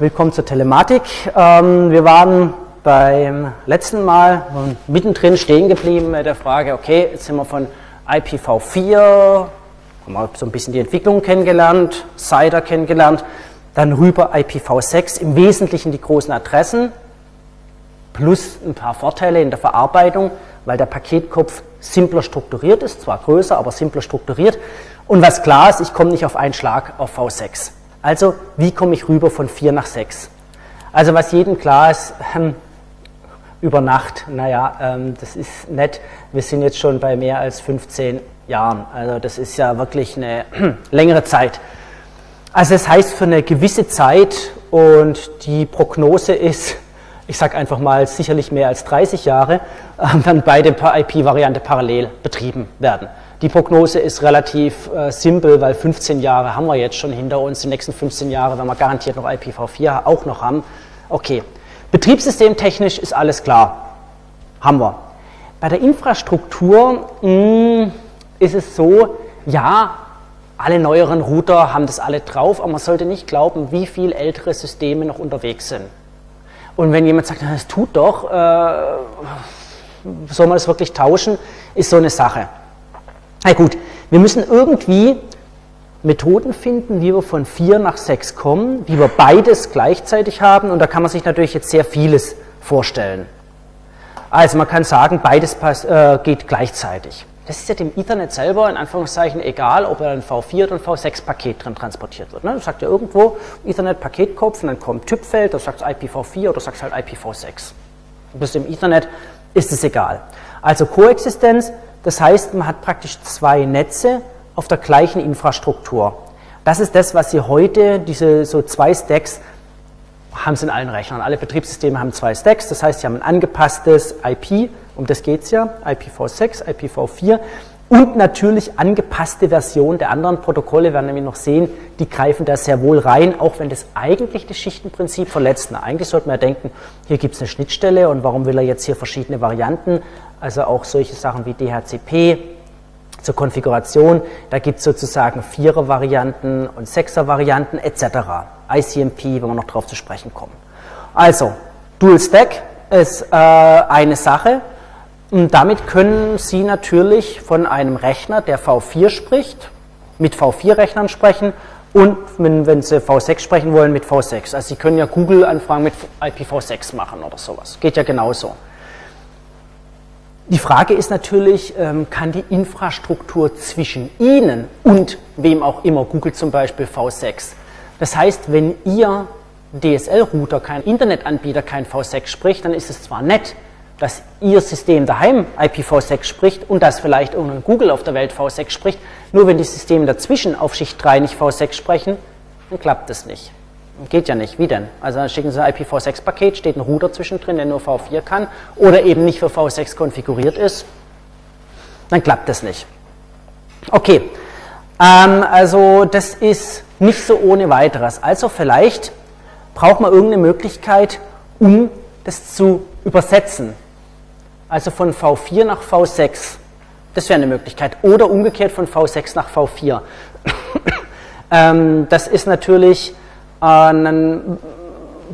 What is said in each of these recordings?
willkommen zur Telematik. Ähm, wir waren beim letzten Mal mittendrin stehen geblieben mit der Frage, okay, jetzt sind wir von IPv4, haben wir so ein bisschen die Entwicklung kennengelernt, CIDR kennengelernt, dann rüber IPv6, im Wesentlichen die großen Adressen, plus ein paar Vorteile in der Verarbeitung, weil der Paketkopf simpler strukturiert ist, zwar größer, aber simpler strukturiert. Und was klar ist, ich komme nicht auf einen Schlag auf V6. Also, wie komme ich rüber von 4 nach 6? Also, was jedem klar ist, ähm, über Nacht, naja, ähm, das ist nett. Wir sind jetzt schon bei mehr als 15 Jahren. Also, das ist ja wirklich eine längere Zeit. Also, das heißt, für eine gewisse Zeit und die Prognose ist, ich sage einfach mal, sicherlich mehr als 30 Jahre, äh, werden beide IP-Variante parallel betrieben werden. Die Prognose ist relativ äh, simpel, weil 15 Jahre haben wir jetzt schon hinter uns. Die nächsten 15 Jahre werden wir garantiert noch IPv4 auch noch haben. Okay, betriebssystemtechnisch ist alles klar. Haben wir. Bei der Infrastruktur mh, hm, ist es so, ja, alle neueren Router haben das alle drauf, aber man sollte nicht glauben, wie viele ältere Systeme noch unterwegs sind. Und wenn jemand sagt, das tut doch, äh, soll man das wirklich tauschen, ist so eine Sache. Na gut, wir müssen irgendwie Methoden finden, wie wir von 4 nach 6 kommen, wie wir beides gleichzeitig haben und da kann man sich natürlich jetzt sehr vieles vorstellen. Also man kann sagen, beides äh, geht gleichzeitig. Das ist ja dem Ethernet selber in Anführungszeichen egal, ob er ein V4 oder ein V6-Paket drin transportiert wird. Ne? Du sagst ja irgendwo Ethernet-Paketkopf und dann kommt Typfeld, da sagst IPv4 oder sagst halt IPv6. Bis im Ethernet ist es egal. Also Koexistenz, das heißt, man hat praktisch zwei Netze auf der gleichen Infrastruktur. Das ist das, was Sie heute, diese so zwei Stacks, haben Sie in allen Rechnern. Alle Betriebssysteme haben zwei Stacks, das heißt, Sie haben ein angepasstes IP, um das geht es ja, IPv6, IPv4 und natürlich angepasste Versionen der anderen Protokolle werden nämlich noch sehen, die greifen da sehr wohl rein, auch wenn das eigentlich das Schichtenprinzip verletzt. Na, eigentlich sollte man ja denken, hier gibt es eine Schnittstelle und warum will er jetzt hier verschiedene Varianten, also auch solche Sachen wie DHCP zur Konfiguration, da gibt es sozusagen Vierer-Varianten und Sechser-Varianten etc. ICMP, wenn wir noch darauf zu sprechen kommen. Also, Dual Stack ist äh, eine Sache, und damit können Sie natürlich von einem Rechner, der V4 spricht, mit V4-Rechnern sprechen und wenn, wenn, Sie V6 sprechen wollen, mit V6. Also Sie können ja Google-Anfragen mit IPv6 machen oder sowas. Geht ja genauso. Die Frage ist natürlich, ähm, kann die Infrastruktur zwischen Ihnen und wem auch immer, Google zum Beispiel V6, das heißt, wenn Ihr DSL-Router, kein Internetanbieter, kein V6 spricht, dann ist es zwar nett, dass Ihr System daheim IPv6 spricht und dass vielleicht irgendein Google auf der Welt V6 spricht, nur wenn die Systeme dazwischen auf Schicht 3 nicht V6 sprechen, dann klappt das nicht. Geht ja nicht. Wie denn? Also dann schicken Sie ein IPv6-Paket, steht ein Router zwischendrin, der nur V4 kann oder eben nicht für V6 konfiguriert ist, dann klappt das nicht. Okay, ähm, also das ist nicht so ohne weiteres. Also vielleicht braucht man irgendeine Möglichkeit, um das zu übersetzen also von V4 nach V6. Das wäre eine Möglichkeit. Oder umgekehrt von V6 nach V4. ähm, das ist natürlich äh, ein,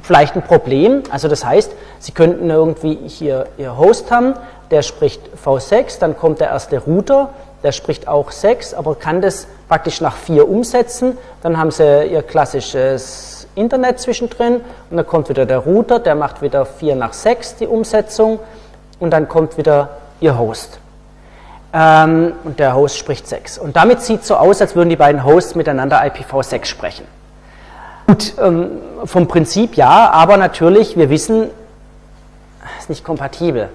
vielleicht ein Problem. Also das heißt, Sie könnten irgendwie hier Ihr Host haben, der spricht V6, dann kommt der erste Router, der spricht auch 6, aber kann das praktisch nach 4 umsetzen. Dann haben Sie Ihr klassisches Internet zwischendrin und dann kommt wieder der Router, der macht wieder 4 nach 6 die Umsetzung und dann kommt wieder Ihr Host. Ähm, und der Host spricht 6. Und damit sieht es so aus, als würden die beiden Hosts miteinander IPv6 sprechen. Gut, ähm, vom Prinzip ja, aber natürlich, wir wissen, es ist nicht kompatibel.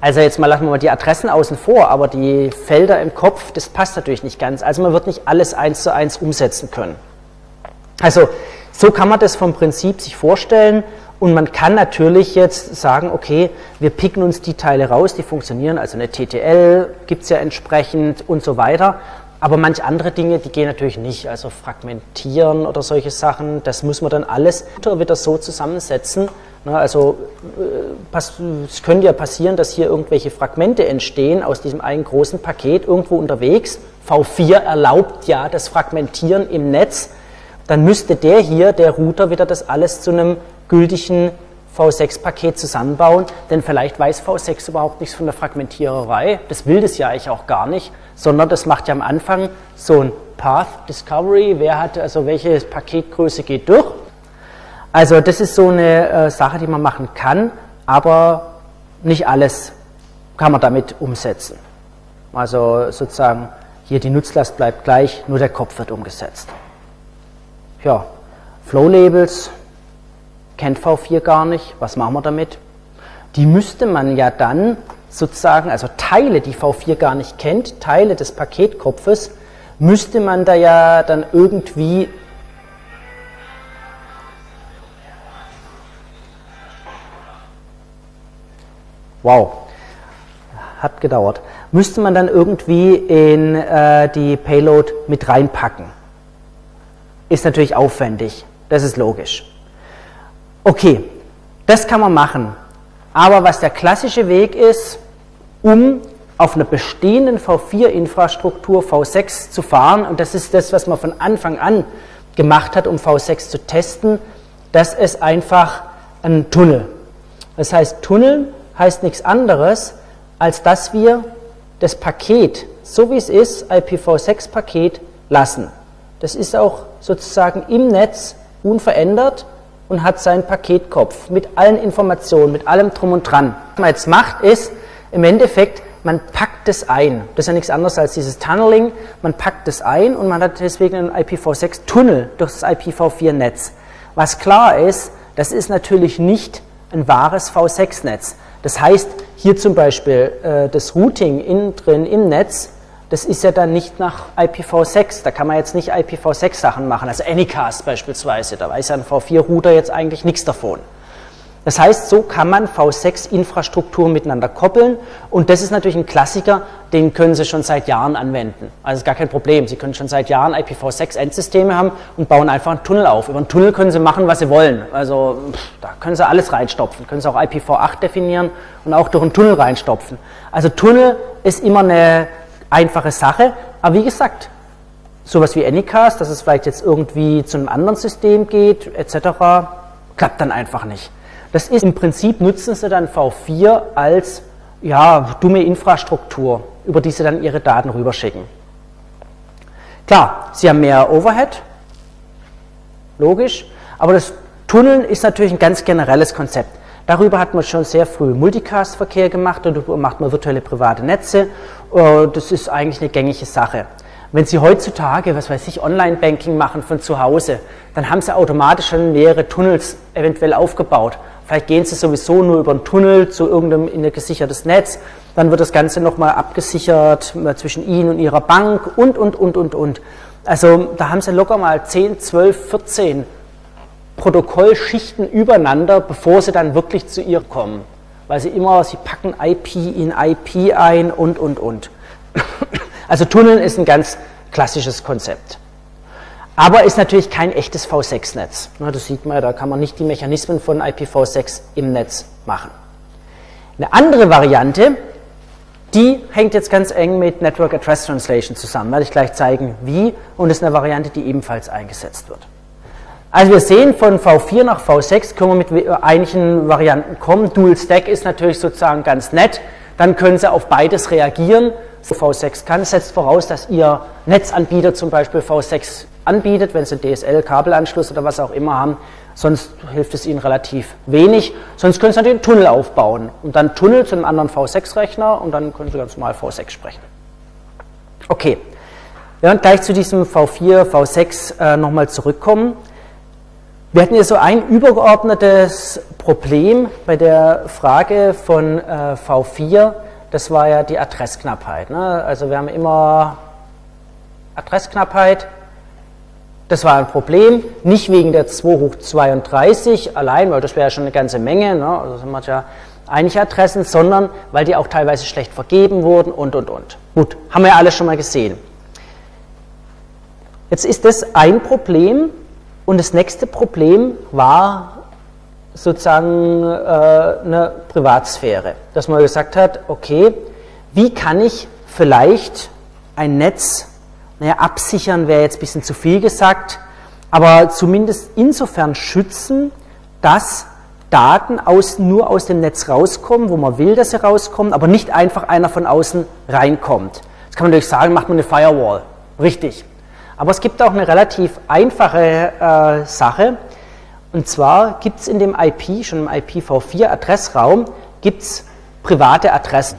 Also jetzt mal lassen wir mal die Adressen außen vor, aber die Felder im Kopf, das passt natürlich nicht ganz. Also man wird nicht alles eins zu eins umsetzen können. Also so kann man das vom Prinzip sich vorstellen und man kann natürlich jetzt sagen, okay, wir picken uns die Teile raus, die funktionieren, also eine TTL gibt es ja entsprechend und so weiter. Aber manche andere Dinge, die gehen natürlich nicht. Also fragmentieren oder solche Sachen, das muss man dann alles wieder so zusammensetzen. Also äh, es könnte ja passieren, dass hier irgendwelche Fragmente entstehen aus diesem einen großen Paket irgendwo unterwegs. V4 erlaubt ja das Fragmentieren im Netz dann müsste der hier, der Router, wieder das alles zu einem gültigen V6-Paket zusammenbauen, denn vielleicht weiß V6 überhaupt nichts von der Fragmentiererei, das will das ja eigentlich auch gar nicht, sondern das macht ja am Anfang so ein Path Discovery, wer hat, also welche Paketgröße geht durch. Also das ist so eine äh, Sache, die man machen kann, aber nicht alles kann man damit umsetzen. Also sozusagen hier die Nutzlast bleibt gleich, nur der Kopf wird umgesetzt. Ja, Flow Labels kennt V4 gar nicht. Was machen wir damit? Die müsste man ja dann sozusagen, also Teile, die V4 gar nicht kennt, Teile des Paketkopfes, müsste man da ja dann irgendwie Wow, hat gedauert. Müsste man dann irgendwie in äh, die Payload mit reinpacken. Ist natürlich aufwendig, das ist logisch. Okay, das kann man machen. Aber was der klassische Weg ist, um auf einer bestehenden V4-Infrastruktur V6 zu fahren, und das ist das, was man von Anfang an gemacht hat, um V6 zu testen, das ist einfach ein Tunnel. Das heißt, Tunnel heißt nichts anderes, als dass wir das Paket, so wie es ist, IPv6-Paket, lassen. Das ist auch sozusagen im Netz unverändert und hat seinen Paketkopf mit allen Informationen, mit allem drum und dran. Was man jetzt macht, ist im Endeffekt, man packt es ein. Das ist ja nichts anderes als dieses Tunneling. Man packt es ein und man hat deswegen einen IPv6-Tunnel durch das IPv4-Netz. Was klar ist, das ist natürlich nicht ein wahres V6-Netz. Das heißt, hier zum Beispiel äh, das Routing innen drin im Netz das ist ja dann nicht nach IPv6. Da kann man jetzt nicht IPv6-Sachen machen, also Anycast beispielsweise. Da weiß ja ein V4-Router jetzt eigentlich nichts davon. Das heißt, so kann man V6-Infrastrukturen miteinander koppeln und das ist natürlich ein Klassiker, den können Sie schon seit Jahren anwenden. Also ist gar kein Problem. Sie können schon seit Jahren IPv6-Endsysteme haben und bauen einfach einen Tunnel auf. Über einen Tunnel können Sie machen, was Sie wollen. Also da können Sie alles reinstopfen. Können Sie auch IPv8 definieren und auch durch einen Tunnel reinstopfen. Also Tunnel ist immer eine einfache Sache. Aber wie gesagt, sowas wie Anycast, dass es vielleicht jetzt irgendwie zu einem anderen System geht, etc., klappt dann einfach nicht. Das ist im Prinzip, nutzen sie dann V4 als ja, dumme Infrastruktur, über die sie dann ihre Daten rüberschicken. Klar, sie haben mehr Overhead, logisch, aber das Tunneln ist natürlich ein ganz generelles Konzept. Darüber hat man schon sehr früh Multicast-Verkehr gemacht, darüber macht man virtuelle private Netze. Äh, das ist eigentlich eine gängige Sache. Wenn Sie heutzutage, was weiß ich, Online-Banking machen von zu Hause, dann haben Sie automatisch schon mehrere Tunnels eventuell aufgebaut. Vielleicht gehen Sie sowieso nur über einen Tunnel zu irgendeinem in ein gesichertes Netz. Dann wird das Ganze nochmal abgesichert zwischen Ihnen und Ihrer Bank und, und, und, und, und. Also da haben Sie locker mal 10, 12, 14 Protokollschichten übereinander, bevor sie dann wirklich zu ihr kommen. Weil sie immer, sie packen IP in IP ein und, und, und. Also Tunneln ist ein ganz klassisches Konzept. Aber ist natürlich kein echtes V6-Netz. Das sieht man, da kann man nicht die Mechanismen von IPv6 im Netz machen. Eine andere Variante, die hängt jetzt ganz eng mit Network Address Translation zusammen. Werde ich gleich zeigen, wie. Und ist eine Variante, die ebenfalls eingesetzt wird. Also wir sehen, von V4 nach V6 können wir mit einigen Varianten kommen. Dual Stack ist natürlich sozusagen ganz nett. Dann können Sie auf beides reagieren. V6 kann, setzt voraus, dass Ihr Netzanbieter zum Beispiel V6 anbietet, wenn Sie DSL-Kabelanschluss oder was auch immer haben. Sonst hilft es Ihnen relativ wenig. Sonst können Sie natürlich einen Tunnel aufbauen und dann Tunnel zu einem anderen V6-Rechner und dann können Sie ganz normal V6 sprechen. Okay, wir werden gleich zu diesem V4, V6 äh, nochmal zurückkommen. Wir hatten hier so ein übergeordnetes Problem bei der Frage von äh, V4, das war ja die Adressknappheit. Ne? Also wir haben immer Adressknappheit, das war ein Problem, nicht wegen der 2 hoch 32 allein, weil das wäre ja schon eine ganze Menge, ne? also sind ja einige Adressen, sondern weil die auch teilweise schlecht vergeben wurden und, und, und. Gut, haben wir ja alles schon mal gesehen. Jetzt ist das ein Problem, und das nächste Problem war sozusagen äh, eine Privatsphäre, dass man gesagt hat, okay, wie kann ich vielleicht ein Netz, naja, absichern wäre jetzt ein bisschen zu viel gesagt, aber zumindest insofern schützen, dass Daten aus, nur aus dem Netz rauskommen, wo man will, dass sie rauskommen, aber nicht einfach einer von außen reinkommt. Das kann man natürlich sagen, macht man eine Firewall. Richtig. Aber es gibt auch eine relativ einfache äh, Sache. Und zwar gibt es in dem IP, schon im IPv4-Adressraum, gibt es private Adressen.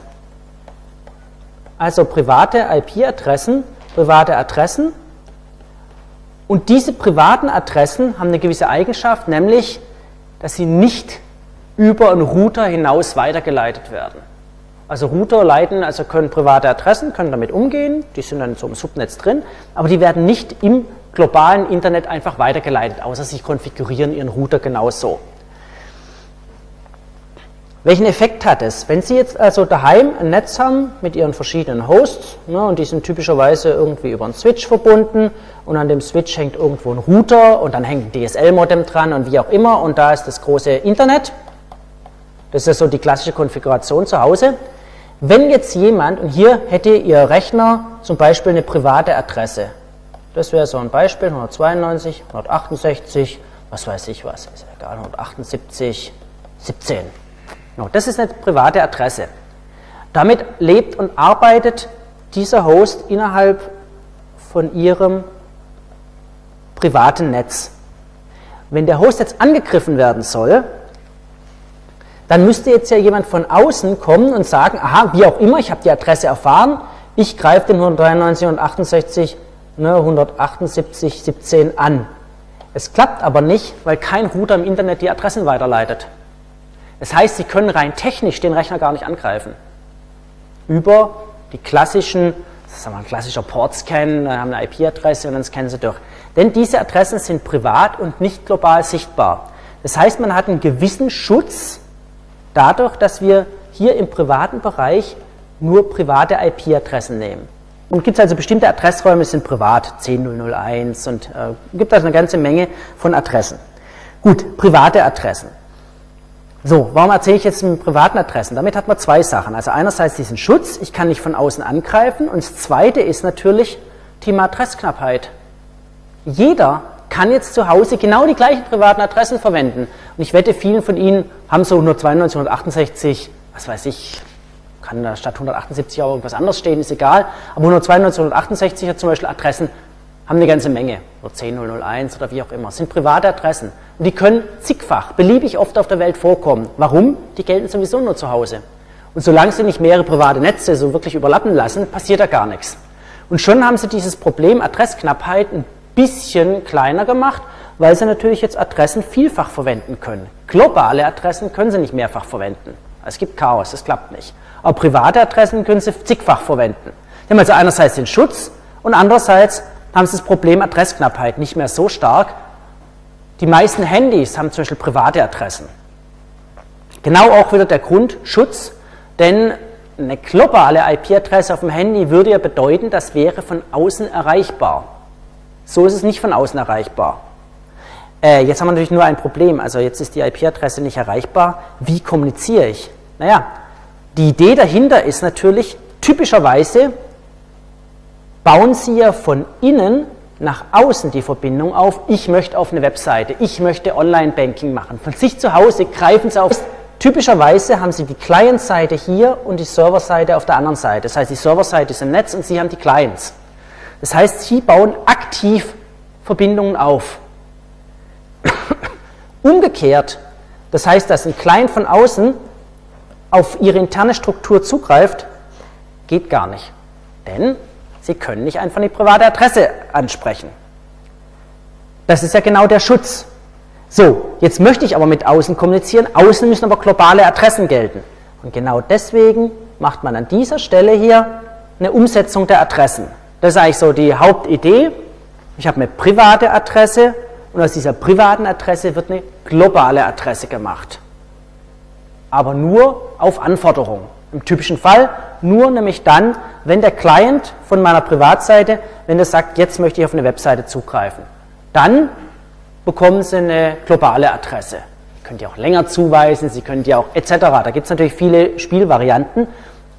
Also private IP-Adressen, private Adressen. Und diese privaten Adressen haben eine gewisse Eigenschaft, nämlich dass sie nicht über einen Router hinaus weitergeleitet werden. Also Router leiten, also können private Adressen, können damit umgehen, die sind dann so im Subnetz drin, aber die werden nicht im globalen Internet einfach weitergeleitet, außer sie konfigurieren ihren Router genauso. Welchen Effekt hat es? Wenn Sie jetzt also daheim ein Netz haben mit Ihren verschiedenen Hosts ne, und die sind typischerweise irgendwie über einen Switch verbunden und an dem Switch hängt irgendwo ein Router und dann hängt ein DSL-Modem dran und wie auch immer und da ist das große Internet. Das ist so die klassische Konfiguration zu Hause. Wenn jetzt jemand, und hier hätte Ihr Rechner zum Beispiel eine private Adresse, das wäre so ein Beispiel, 192, 168, was weiß ich was, ist egal, 178, 17. Das ist eine private Adresse. Damit lebt und arbeitet dieser Host innerhalb von Ihrem privaten Netz. Wenn der Host jetzt angegriffen werden soll, dann müsste jetzt ja jemand von außen kommen und sagen, aha, wie auch immer, ich habe die Adresse erfahren, ich greife den 193 und 68, ne, 178, 17 an. Es klappt aber nicht, weil kein Router im Internet die Adressen weiterleitet. Das heißt, Sie können rein technisch den Rechner gar nicht angreifen. Über die klassischen, das ist ein klassischer Port-Scan, haben eine IP-Adresse und dann scannen Sie durch. Denn diese Adressen sind privat und nicht global sichtbar. Das heißt, man hat einen gewissen Schutz dadurch, dass wir hier im privaten Bereich nur private IP-Adressen nehmen. Und gibt es also bestimmte Adressräume, die sind privat, 10001 und äh, gibt also eine ganze Menge von Adressen. Gut, private Adressen. So, warum erzähle ich jetzt mit privaten Adressen? Damit hat man zwei Sachen. Also einerseits diesen Schutz, ich kann nicht von außen angreifen. Und das zweite ist natürlich Thema Adressknappheit. Jeder kann jetzt zu Hause genau die gleichen privaten Adressen verwenden. Und ich wette, vielen von Ihnen haben so 192, 168, was weiß ich, kann da statt 178 auch irgendwas anderes stehen, ist egal. Aber 192, 168 hat zum Beispiel Adressen, haben eine ganze Menge, oder 10001 oder wie auch immer, sind private Adressen. Und die können zigfach, beliebig oft auf der Welt vorkommen. Warum? Die gelten sowieso nur zu Hause. Und solange sie nicht mehrere private Netze so wirklich überlappen lassen, passiert da gar nichts. Und schon haben sie dieses Problem Adressknappheit ein bisschen kleiner gemacht, weil sie natürlich jetzt Adressen vielfach verwenden können. Globale Adressen können sie nicht mehrfach verwenden. Es gibt Chaos, das klappt nicht. Aber private Adressen können sie zigfach verwenden. Die haben also einerseits den Schutz und andererseits haben sie das Problem Adressknappheit nicht mehr so stark. Die meisten Handys haben zum Beispiel private Adressen. Genau auch wieder der Grund Schutz, denn eine globale IP-Adresse auf dem Handy würde ja bedeuten, das wäre von außen erreichbar. So ist es nicht von außen erreichbar. Äh, jetzt haben wir natürlich nur ein Problem. Also jetzt ist die IP-Adresse nicht erreichbar. Wie kommuniziere ich? Naja, die Idee dahinter ist natürlich, typischerweise bauen Sie ja von innen nach außen die Verbindung auf. Ich möchte auf eine Webseite, ich möchte Online-Banking machen. Von sich zu Hause greifen Sie auf. Typischerweise haben Sie die Client-Seite hier und die Server-Seite auf der anderen Seite. Das heißt, die Server-Seite ist im Netz und Sie haben die Clients. Das heißt, Sie bauen aktiv Verbindungen auf. Umgekehrt, das heißt, dass ein Client von außen auf Ihre interne Struktur zugreift, geht gar nicht. Denn Sie können nicht einfach eine private Adresse ansprechen. Das ist ja genau der Schutz. So, jetzt möchte ich aber mit außen kommunizieren. Außen müssen aber globale Adressen gelten. Und genau deswegen macht man an dieser Stelle hier eine Umsetzung der Adressen. Das ist eigentlich so die Hauptidee. Ich habe eine private Adresse und aus dieser privaten Adresse wird eine globale Adresse gemacht. Aber nur auf Anforderung. Im typischen Fall nur nämlich dann, wenn der Client von meiner Privatseite, wenn er sagt, jetzt möchte ich auf eine Webseite zugreifen. Dann bekommen Sie eine globale Adresse. Sie können die auch länger zuweisen, Sie können die auch etc. Da gibt es natürlich viele Spielvarianten,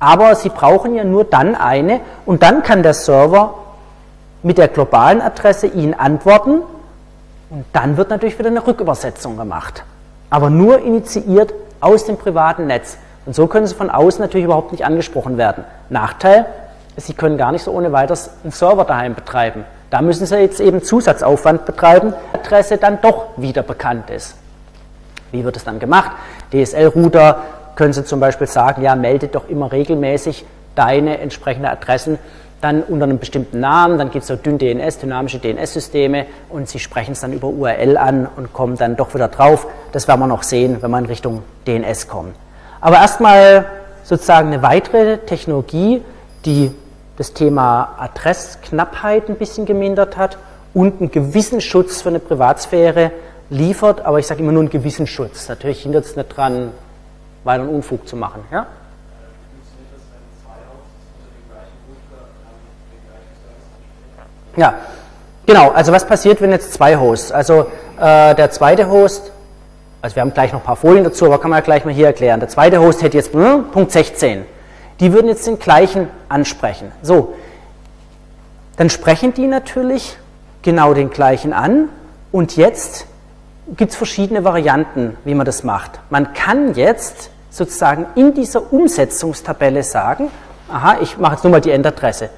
aber Sie brauchen ja nur dann eine und dann kann der Server mit der globalen Adresse Ihnen antworten Und dann wird natürlich wieder eine Rückübersetzung gemacht. Aber nur initiiert aus dem privaten Netz. Und so können sie von außen natürlich überhaupt nicht angesprochen werden. Nachteil, sie können gar nicht so ohne weiteres einen Server daheim betreiben. Da müssen sie jetzt eben Zusatzaufwand betreiben, Adresse dann doch wieder bekannt ist. Wie wird es dann gemacht? DSL-Router können Sie zum Beispiel sagen, ja, melde doch immer regelmäßig deine entsprechenden Adressen dann unter einem bestimmten Namen, dann gibt es so dünn DNS, dynamische DNS-Systeme und Sie sprechen es dann über URL an und kommen dann doch wieder drauf. Das werden wir noch sehen, wenn wir in Richtung DNS kommen. Aber erstmal sozusagen eine weitere Technologie, die das Thema Adressknappheit ein bisschen gemindert hat und einen gewissen Schutz für eine Privatsphäre liefert, aber ich sage immer nur einen gewissen Schutz. Natürlich hindert es nicht dran, weiteren Unfug zu machen. Ja? Ja, genau. Also was passiert, wenn jetzt zwei Hosts? Also äh, der zweite Host, also wir haben gleich noch ein paar Folien dazu, aber kann man ja gleich mal hier erklären. Der zweite Host hätte jetzt hm, Punkt 16. Die würden jetzt den gleichen ansprechen. So, dann sprechen die natürlich genau den gleichen an und jetzt gibt es verschiedene Varianten, wie man das macht. Man kann jetzt sozusagen in dieser Umsetzungstabelle sagen, aha, ich mache jetzt nur mal die Endadresse.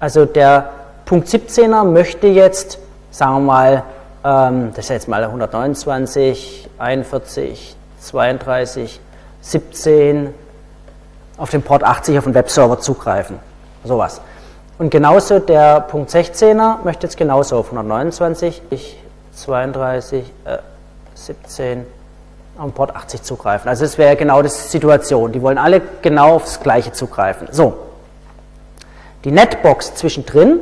Also der Punkt 17er möchte jetzt, sagen wir mal, ähm, das ist jetzt mal 129, 41, 32, 17, auf den Port 80 auf den Webserver zugreifen. Sowas. Und genauso der Punkt 16er möchte jetzt genauso auf 129, 32, äh, 17 den Port 80 zugreifen. Also das wäre genau die Situation. Die wollen alle genau aufs Gleiche zugreifen. So. Die Netbox zwischendrin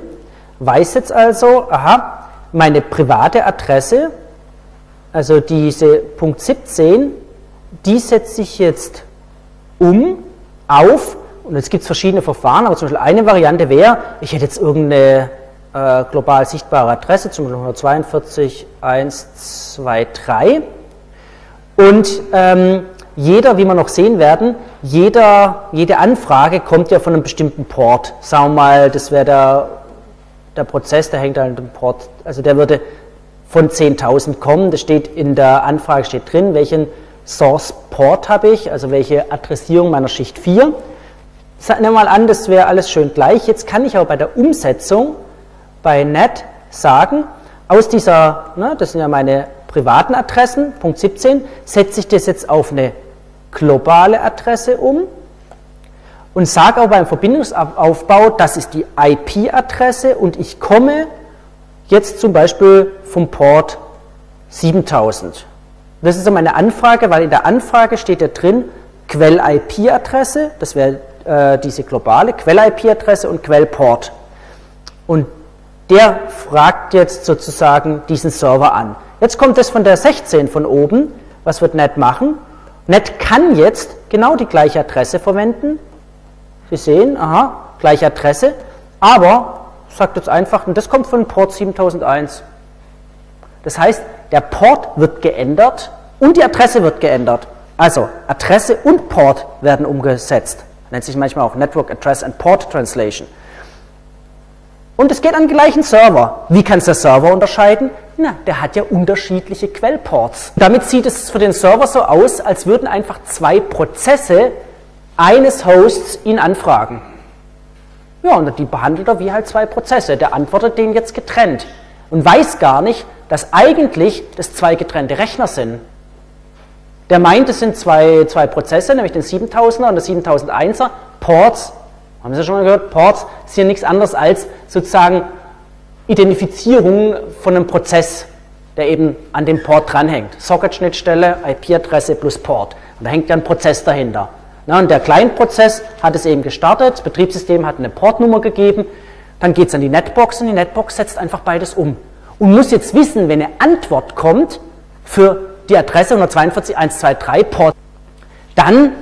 weiß jetzt also, aha, meine private Adresse, also diese Punkt 17, die setze ich jetzt um auf, und jetzt gibt es verschiedene Verfahren, aber zum Beispiel eine Variante wäre, ich hätte jetzt irgendeine äh, global sichtbare Adresse, zum Beispiel 142.123, und ähm, jeder, wie wir noch sehen werden, jeder, jede Anfrage kommt ja von einem bestimmten Port. Sagen wir mal, das wäre der der Prozess, der hängt an dem Port, also der würde von 10.000 kommen. Das steht in der Anfrage steht drin, welchen Source Port habe ich, also welche Adressierung meiner Schicht 4. Nehmen wir mal an, das wäre alles schön gleich. Jetzt kann ich aber bei der Umsetzung bei NET sagen, aus dieser, ne, das sind ja meine privaten Adressen, Punkt 17, setze ich das jetzt auf eine globale Adresse um und sage auch beim Verbindungsaufbau, das ist die IP-Adresse und ich komme jetzt zum Beispiel vom Port 7000. Das ist so meine Anfrage, weil in der Anfrage steht ja drin Quell-IP-Adresse, das wäre äh, diese globale Quell-IP-Adresse und Quellport. Und der fragt jetzt sozusagen diesen Server an. Jetzt kommt das von der 16 von oben. Was wird NET machen? NET kann jetzt genau die gleiche Adresse verwenden, Sie sehen, aha, gleiche Adresse, aber sagt jetzt einfach, und das kommt von Port 7001. Das heißt, der Port wird geändert und die Adresse wird geändert. Also Adresse und Port werden umgesetzt. Nennt sich manchmal auch Network Address and Port Translation. Und es geht an den gleichen Server. Wie kann es der Server unterscheiden? Na, der hat ja unterschiedliche Quellports. Damit sieht es für den Server so aus, als würden einfach zwei Prozesse eines Hosts ihn anfragen. Ja, und die behandelt er wie halt zwei Prozesse. Der antwortet denen jetzt getrennt und weiß gar nicht, dass eigentlich das zwei getrennte Rechner sind. Der meint, es sind zwei, zwei Prozesse, nämlich den 7000er und der 7001er. Ports, haben Sie schon mal gehört, Ports sind ja nichts anderes als sozusagen Identifizierung von einem Prozess, der eben an dem Port dranhängt. Socket-Schnittstelle, IP-Adresse plus Port. Und da hängt ja ein Prozess dahinter. Na, und der Client-Prozess hat es eben gestartet, das Betriebssystem hat eine Portnummer gegeben, dann geht es an die Netbox und die Netbox setzt einfach beides um. Und muss jetzt wissen, wenn eine Antwort kommt für die Adresse 142.123 Port, dann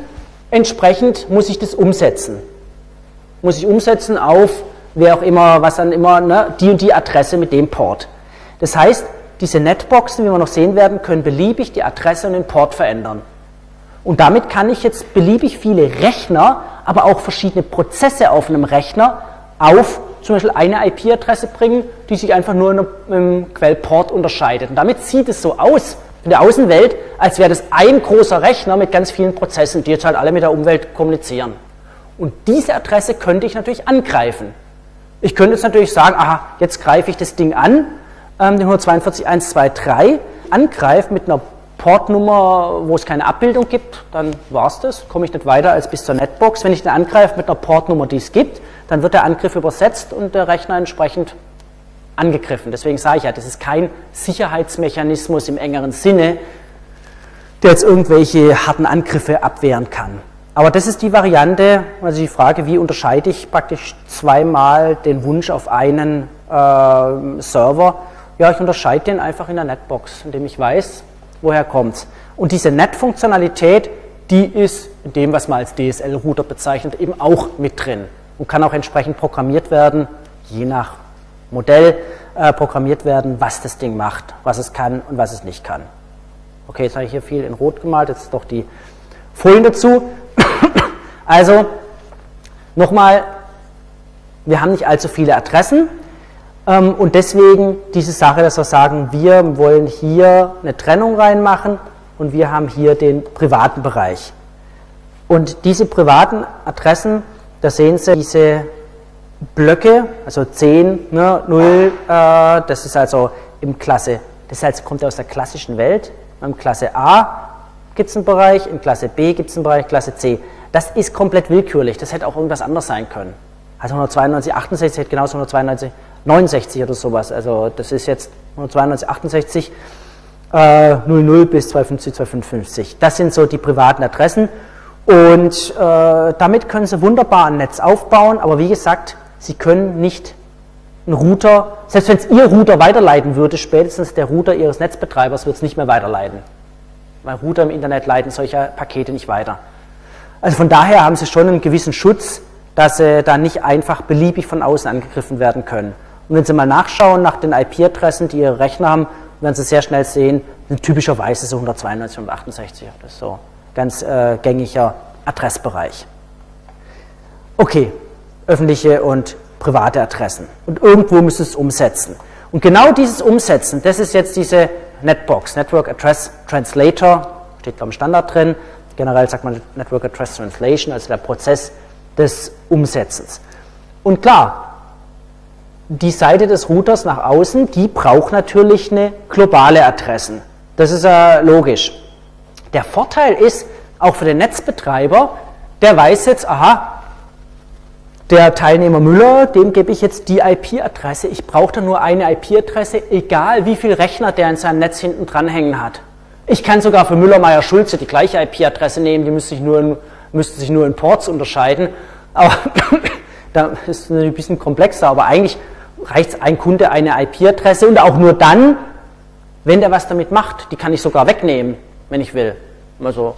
entsprechend muss ich das umsetzen. Muss ich umsetzen auf, wer auch immer, was dann immer, ne, die und die Adresse mit dem Port. Das heißt, diese Netboxen, wie wir noch sehen werden, können beliebig die Adresse und den Port verändern. Und damit kann ich jetzt beliebig viele Rechner, aber auch verschiedene Prozesse auf einem Rechner auf zum Beispiel eine IP-Adresse bringen, die sich einfach nur im Quellport unterscheidet. Und damit sieht es so aus in der Außenwelt, als wäre das ein großer Rechner mit ganz vielen Prozessen, die jetzt halt alle mit der Umwelt kommunizieren. Und diese Adresse könnte ich natürlich angreifen. Ich könnte jetzt natürlich sagen, aha, jetzt greife ich das Ding an, ähm, den 142.123, angreife mit einer Portnummer, wo es keine Abbildung gibt, dann war es das, komme ich nicht weiter als bis zur Netbox. Wenn ich den angreife mit einer Portnummer, die es gibt, dann wird der Angriff übersetzt und der Rechner entsprechend angegriffen. Deswegen sage ich ja, das ist kein Sicherheitsmechanismus im engeren Sinne, der jetzt irgendwelche harten Angriffe abwehren kann. Aber das ist die Variante, also die Frage, wie unterscheide ich praktisch zweimal den Wunsch auf einen äh, Server? Ja, ich unterscheide den einfach in der Netbox, indem ich weiß, woher kommt Und diese NET-Funktionalität, die ist in dem, was man als DSL-Router bezeichnet, eben auch mit drin und kann auch entsprechend programmiert werden, je nach Modell äh, programmiert werden, was das Ding macht, was es kann und was es nicht kann. Okay, jetzt habe ich hier viel in Rot gemalt, jetzt doch die Folien dazu. Also, nochmal, wir haben nicht allzu viele Adressen, ähm, und deswegen diese Sache, dass wir sagen, wir wollen hier eine Trennung reinmachen und wir haben hier den privaten Bereich. Und diese privaten Adressen, da sehen Sie diese Blöcke, also 10, ne, 0, äh, das ist also im Klasse, das heißt, kommt aus der klassischen Welt. Im Klasse A gibt es einen Bereich, in Klasse B gibt es einen Bereich, Klasse C. Das ist komplett willkürlich, das hätte auch irgendwas anderes sein können. Also 192, 68 hätte genauso 192, 69 oder sowas. Also das ist jetzt 192, 68, äh, 00 bis 250, 255. Das sind so die privaten Adressen. Und äh, damit können Sie wunderbar ein Netz aufbauen, aber wie gesagt, Sie können nicht einen Router, selbst wenn es Ihr Router weiterleiten würde, spätestens der Router Ihres Netzbetreibers wird es nicht mehr weiterleiten. Weil Router im Internet leiten solche Pakete nicht weiter. Also von daher haben Sie schon einen gewissen Schutz, dass Sie da nicht einfach beliebig von außen angegriffen werden können. Und wenn Sie mal nachschauen nach den IP-Adressen, die Ihre Rechner haben, werden Sie sehr schnell sehen, sind typischerweise so 192, 168. Das ist so ganz äh, gängiger Adressbereich. Okay, öffentliche und private Adressen. Und irgendwo müssen Sie es umsetzen. Und genau dieses Umsetzen, das ist jetzt diese Netbox, Network Address Translator, steht glaube Standard drin. Generell sagt man Network Address Translation, also der Prozess des Umsetzens. Und klar, die Seite des Routers nach außen, die braucht natürlich eine globale Adressen. Das ist ja logisch. Der Vorteil ist, auch für den Netzbetreiber, der weiß jetzt, aha, der Teilnehmer Müller, dem gebe ich jetzt die IP-Adresse. Ich brauche da nur eine IP-Adresse, egal wie viel Rechner der in seinem Netz hinten dranhängen hat. Ich kann sogar für Müller, Meyer, Schulze die gleiche IP-Adresse nehmen, die müsste sich, nur in, sich nur in Ports unterscheiden. Aber da ist es ein bisschen komplexer, aber eigentlich reicht ein Kunde eine IP-Adresse und auch nur dann, wenn der was damit macht. Die kann ich sogar wegnehmen, wenn ich will. Also,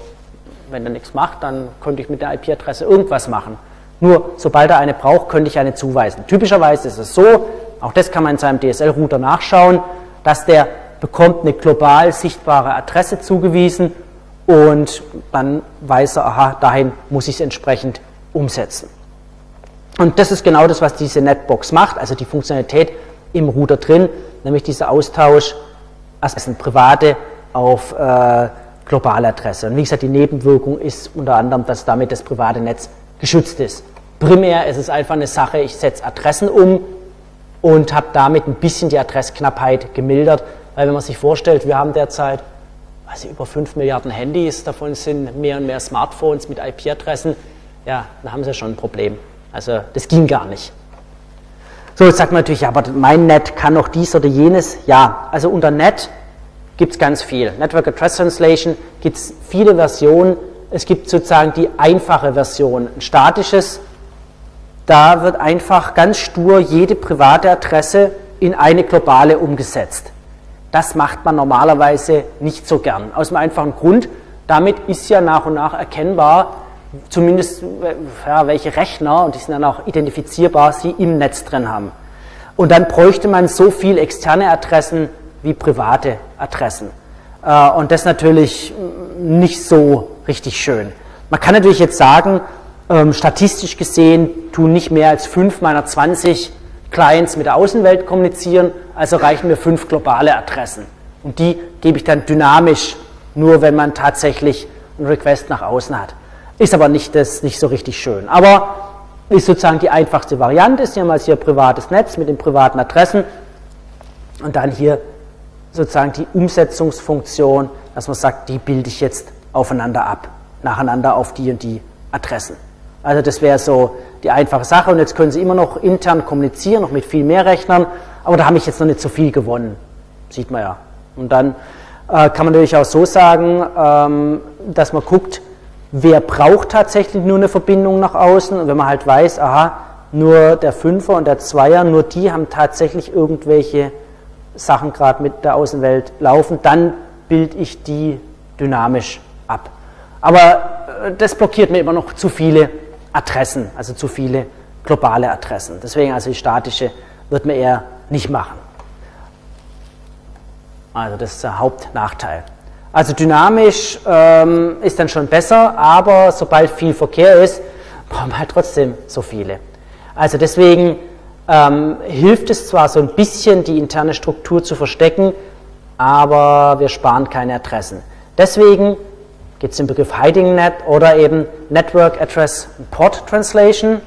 wenn er nichts macht, dann könnte ich mit der IP-Adresse irgendwas machen. Nur, sobald er eine braucht, könnte ich eine zuweisen. Typischerweise ist es so, auch das kann man in seinem DSL-Router nachschauen, dass der bekommt eine global sichtbare Adresse zugewiesen und dann weiß er, aha, dahin muss ich es entsprechend umsetzen. Und das ist genau das, was diese Netbox macht, also die Funktionalität im Router drin, nämlich dieser Austausch als eine private auf äh, globale Adresse. Und wie gesagt, die Nebenwirkung ist unter anderem, dass damit das private Netz geschützt ist. Primär ist es einfach eine Sache, ich setze Adressen um und habe damit ein bisschen die Adressknappheit gemildert, weil wenn man sich vorstellt, wir haben derzeit also über 5 Milliarden Handys, davon sind mehr und mehr Smartphones mit IP-Adressen, ja, dann haben sie schon ein Problem. Also das ging gar nicht. So, jetzt sagt man natürlich, ja, aber mein Net kann noch dies oder jenes. Ja, also unter Net gibt es ganz viel. Network Address Translation gibt es viele Versionen. Es gibt sozusagen die einfache Version, ein statisches. Da wird einfach ganz stur jede private Adresse in eine globale umgesetzt. Das macht man normalerweise nicht so gern. Aus dem einfachen Grund, damit ist ja nach und nach erkennbar, zumindest ja, welche Rechner, und die sind dann auch identifizierbar, sie im Netz drin haben. Und dann bräuchte man so viel externe Adressen wie private Adressen. Äh, und das natürlich nicht so richtig schön. Man kann natürlich jetzt sagen, ähm, statistisch gesehen tun nicht mehr als fünf meiner 20 Clients mit der Außenwelt kommunizieren, also reichen mir fünf globale Adressen. Und die gebe ich dann dynamisch, nur wenn man tatsächlich einen Request nach außen hat. Ist aber nicht, das, nicht so richtig schön. Aber ist sozusagen die einfachste Variante. Sie haben also hier privates Netz mit den privaten Adressen und dann hier sozusagen die Umsetzungsfunktion, dass man sagt, die bilde ich jetzt aufeinander ab, nacheinander auf die und die Adressen. Also das wäre so die einfache Sache. Und jetzt können Sie immer noch intern kommunizieren, noch mit viel mehr Rechnern, aber da habe ich jetzt noch nicht so viel gewonnen, sieht man ja. Und dann äh, kann man natürlich auch so sagen, ähm, dass man guckt, wer braucht tatsächlich nur eine Verbindung nach außen. Und wenn man halt weiß, aha, nur der Fünfer und der Zweier, nur die haben tatsächlich irgendwelche Sachen gerade mit der Außenwelt laufen, dann bilde ich die dynamisch ab. Aber äh, das blockiert mir immer noch zu viele Adressen, also zu viele globale Adressen. Deswegen also die statische wird man eher nicht machen. Also das ist der Hauptnachteil. Also dynamisch ähm, ist dann schon besser, aber sobald viel Verkehr ist, brauchen wir halt trotzdem so viele. Also deswegen ähm, hilft es zwar so ein bisschen, die interne Struktur zu verstecken, aber wir sparen keine Adressen. Deswegen gibt es den Begriff Hiding Net oder eben Network Address Port Translation,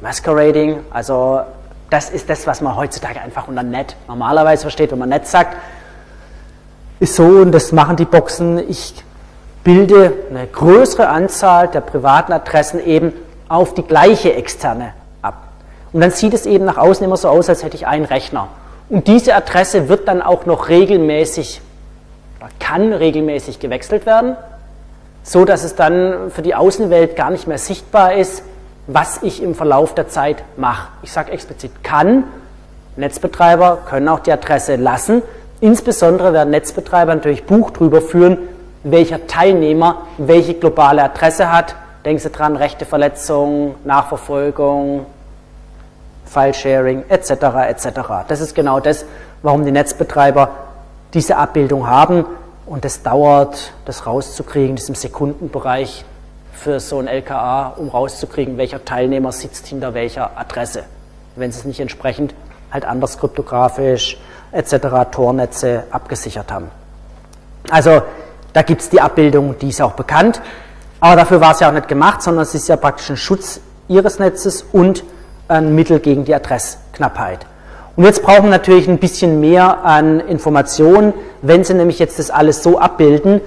Masquerading, also das ist das, was man heutzutage einfach unter Net normalerweise versteht, wenn man Net sagt ist so, und das machen die Boxen, ich bilde eine größere Anzahl der privaten Adressen eben auf die gleiche externe ab. Und dann sieht es eben nach außen immer so aus, als hätte ich einen Rechner. Und diese Adresse wird dann auch noch regelmäßig, oder kann regelmäßig gewechselt werden, so dass es dann für die Außenwelt gar nicht mehr sichtbar ist, was ich im Verlauf der Zeit mache. Ich sage explizit kann, Netzbetreiber können auch die Adresse lassen, Insbesondere werden Netzbetreiber natürlich Buch darüber führen, welcher Teilnehmer welche globale Adresse hat. Denken Sie dran, Rechteverletzung, Nachverfolgung, File-Sharing etc. etc. Das ist genau das, warum die Netzbetreiber diese Abbildung haben und das dauert, das rauszukriegen, diesem Sekundenbereich für so ein LKA, um rauszukriegen, welcher Teilnehmer sitzt hinter welcher Adresse. Wenn Sie es nicht entsprechend halt anders kryptografisch etc. Tornetze abgesichert haben. Also da gibt es die Abbildung, die ist auch bekannt, aber dafür war es ja auch nicht gemacht, sondern es ist ja praktisch ein Schutz Ihres Netzes und ein Mittel gegen die Adressknappheit. Und jetzt brauchen wir natürlich ein bisschen mehr an Informationen. Wenn Sie nämlich jetzt das alles so abbilden,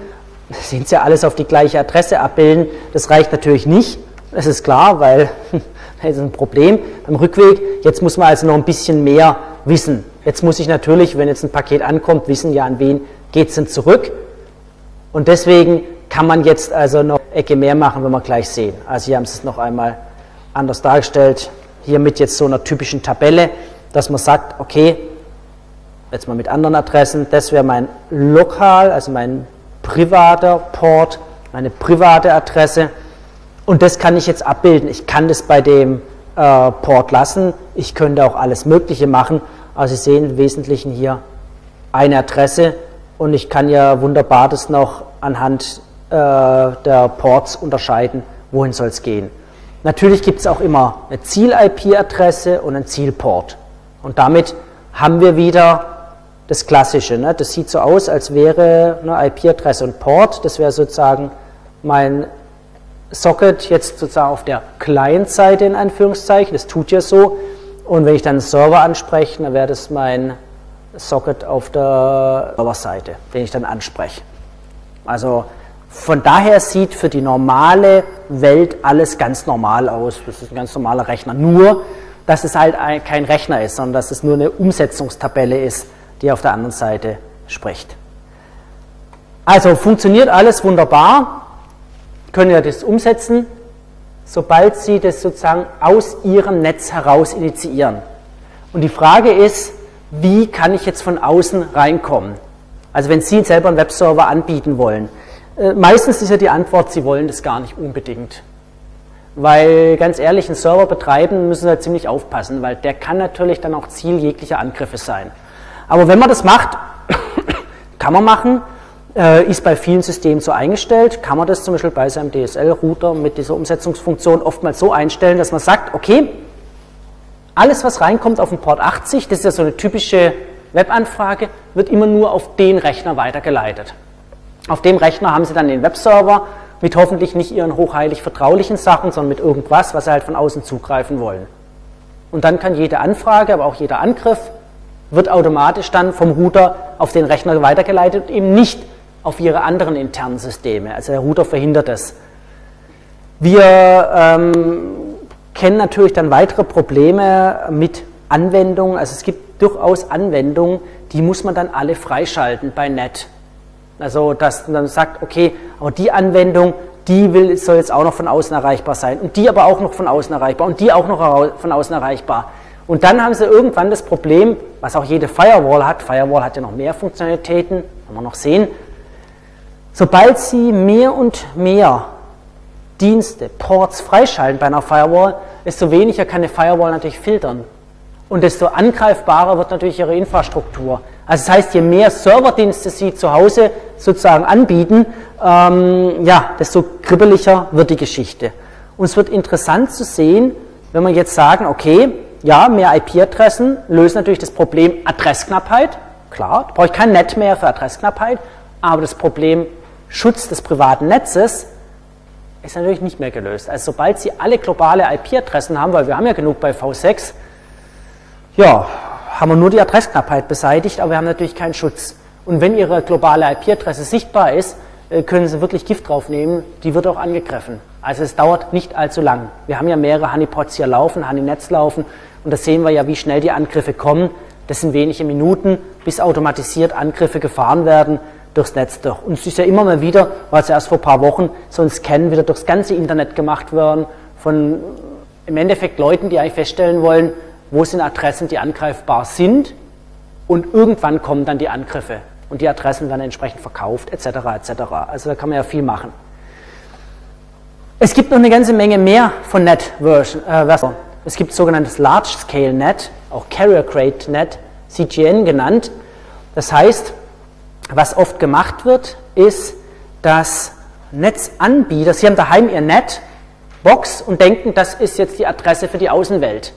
sehen Sie ja alles auf die gleiche Adresse abbilden, das reicht natürlich nicht. Das ist klar, weil das ist ein Problem beim Rückweg. Jetzt muss man also noch ein bisschen mehr wissen. Jetzt muss ich natürlich, wenn jetzt ein Paket ankommt, wissen, ja, an wen geht es denn zurück. Und deswegen kann man jetzt also noch Ecke mehr machen, wenn wir gleich sehen. Also hier haben Sie es noch einmal anders dargestellt. Hier mit jetzt so einer typischen Tabelle, dass man sagt, okay, jetzt mal mit anderen Adressen, das wäre mein Lokal, also mein privater Port, meine private Adresse. Und das kann ich jetzt abbilden. Ich kann das bei dem äh, Port lassen. Ich könnte auch alles Mögliche machen. Also Sie sehen im Wesentlichen hier eine Adresse und ich kann ja wunderbar das noch anhand äh, der Ports unterscheiden, wohin soll es gehen. Natürlich gibt es auch immer eine Ziel-IP-Adresse und einen Zielport. Und damit haben wir wieder das Klassische. Ne? Das sieht so aus, als wäre eine IP-Adresse und Port. Das wäre sozusagen mein Socket jetzt sozusagen auf der Client-Seite in Anführungszeichen. Das tut ja so. Und wenn ich dann einen Server anspreche, dann wäre das mein Socket auf der Serverseite, den ich dann anspreche. Also von daher sieht für die normale Welt alles ganz normal aus. Das ist ein ganz normaler Rechner. Nur, dass es halt ein, kein Rechner ist, sondern dass es nur eine Umsetzungstabelle ist, die auf der anderen Seite spricht. Also funktioniert alles wunderbar. Können wir das umsetzen sobald Sie das sozusagen aus Ihrem Netz heraus initiieren. Und die Frage ist, wie kann ich jetzt von außen reinkommen? Also wenn Sie selber einen Webserver anbieten wollen. Äh, meistens ist ja die Antwort, Sie wollen das gar nicht unbedingt. Weil ganz ehrlich, einen Server betreiben müssen Sie ziemlich aufpassen, weil der kann natürlich dann auch Ziel jeglicher Angriffe sein. Aber wenn man das macht, kann man machen, äh, ist bei vielen Systemen so eingestellt, kann man das zum Beispiel bei seinem DSL-Router mit dieser Umsetzungsfunktion oftmals so einstellen, dass man sagt, okay, Alles, was reinkommt auf den Port 80, das ist ja so eine typische Webanfrage, wird immer nur auf den Rechner weitergeleitet. Auf dem Rechner haben Sie dann den Webserver mit hoffentlich nicht Ihren hochheilig vertraulichen Sachen, sondern mit irgendwas, was Sie halt von außen zugreifen wollen. Und dann kann jede Anfrage, aber auch jeder Angriff, wird automatisch dann vom Router auf den Rechner weitergeleitet und eben nicht auf Ihre anderen internen Systeme. Also der Router verhindert es. Wir ähm, kennen natürlich dann weitere Probleme mit Anwendungen. Also es gibt durchaus Anwendungen, die muss man dann alle freischalten bei NET. Also dass man dann sagt, okay, aber die Anwendung, die will, soll jetzt auch noch von außen erreichbar sein und die aber auch noch von außen erreichbar und die auch noch von außen erreichbar. Und dann haben sie irgendwann das Problem, was auch jede Firewall hat, Firewall hat ja noch mehr Funktionalitäten, werden wir noch sehen, sobald sie mehr und mehr Dienste, Ports freischalten bei einer Firewall, desto weniger kann eine Firewall natürlich filtern. Und desto angreifbarer wird natürlich ihre Infrastruktur. Also das heißt, je mehr Serverdienste Sie zu Hause sozusagen anbieten, ähm, ja, desto kribbeliger wird die Geschichte. Und es wird interessant zu sehen, wenn wir jetzt sagen, okay, ja, mehr IP-Adressen lösen natürlich das Problem Adressknappheit. Klar, da brauche ich kein Net mehr für Adressknappheit, aber das Problem Schutz des privaten Netzes ist natürlich nicht mehr gelöst. Also sobald Sie alle globale IP-Adressen haben, weil wir haben ja genug bei V6, ja, haben wir nur die Adressknappheit beseitigt, aber wir haben natürlich keinen Schutz. Und wenn Ihre globale IP-Adresse sichtbar ist, äh, können Sie wirklich Gift draufnehmen, die wird auch angegriffen. Also es dauert nicht allzu lang. Wir haben ja mehrere Honeypots hier laufen, Honeynets laufen und da sehen wir ja, wie schnell die Angriffe kommen. Das sind wenige Minuten, bis automatisiert Angriffe gefahren werden durchs Netz durch. Und es ist ja immer mal wieder, war es erst vor ein paar Wochen, so ein Scan wieder durchs ganze Internet gemacht worden von im Endeffekt Leuten, die eigentlich feststellen wollen, wo sind Adressen, die angreifbar sind und irgendwann kommen dann die Angriffe und die Adressen werden entsprechend verkauft etc. etc. Also da kann man ja viel machen. Es gibt noch eine ganze Menge mehr von Net-Version. Äh, es gibt sogenanntes Large Scale Net, auch Carrier Grade Net, CGN genannt. Das heißt, was oft gemacht wird, ist, dass Netzanbieter, sie haben daheim ihr Netbox und denken, das ist jetzt die Adresse für die Außenwelt.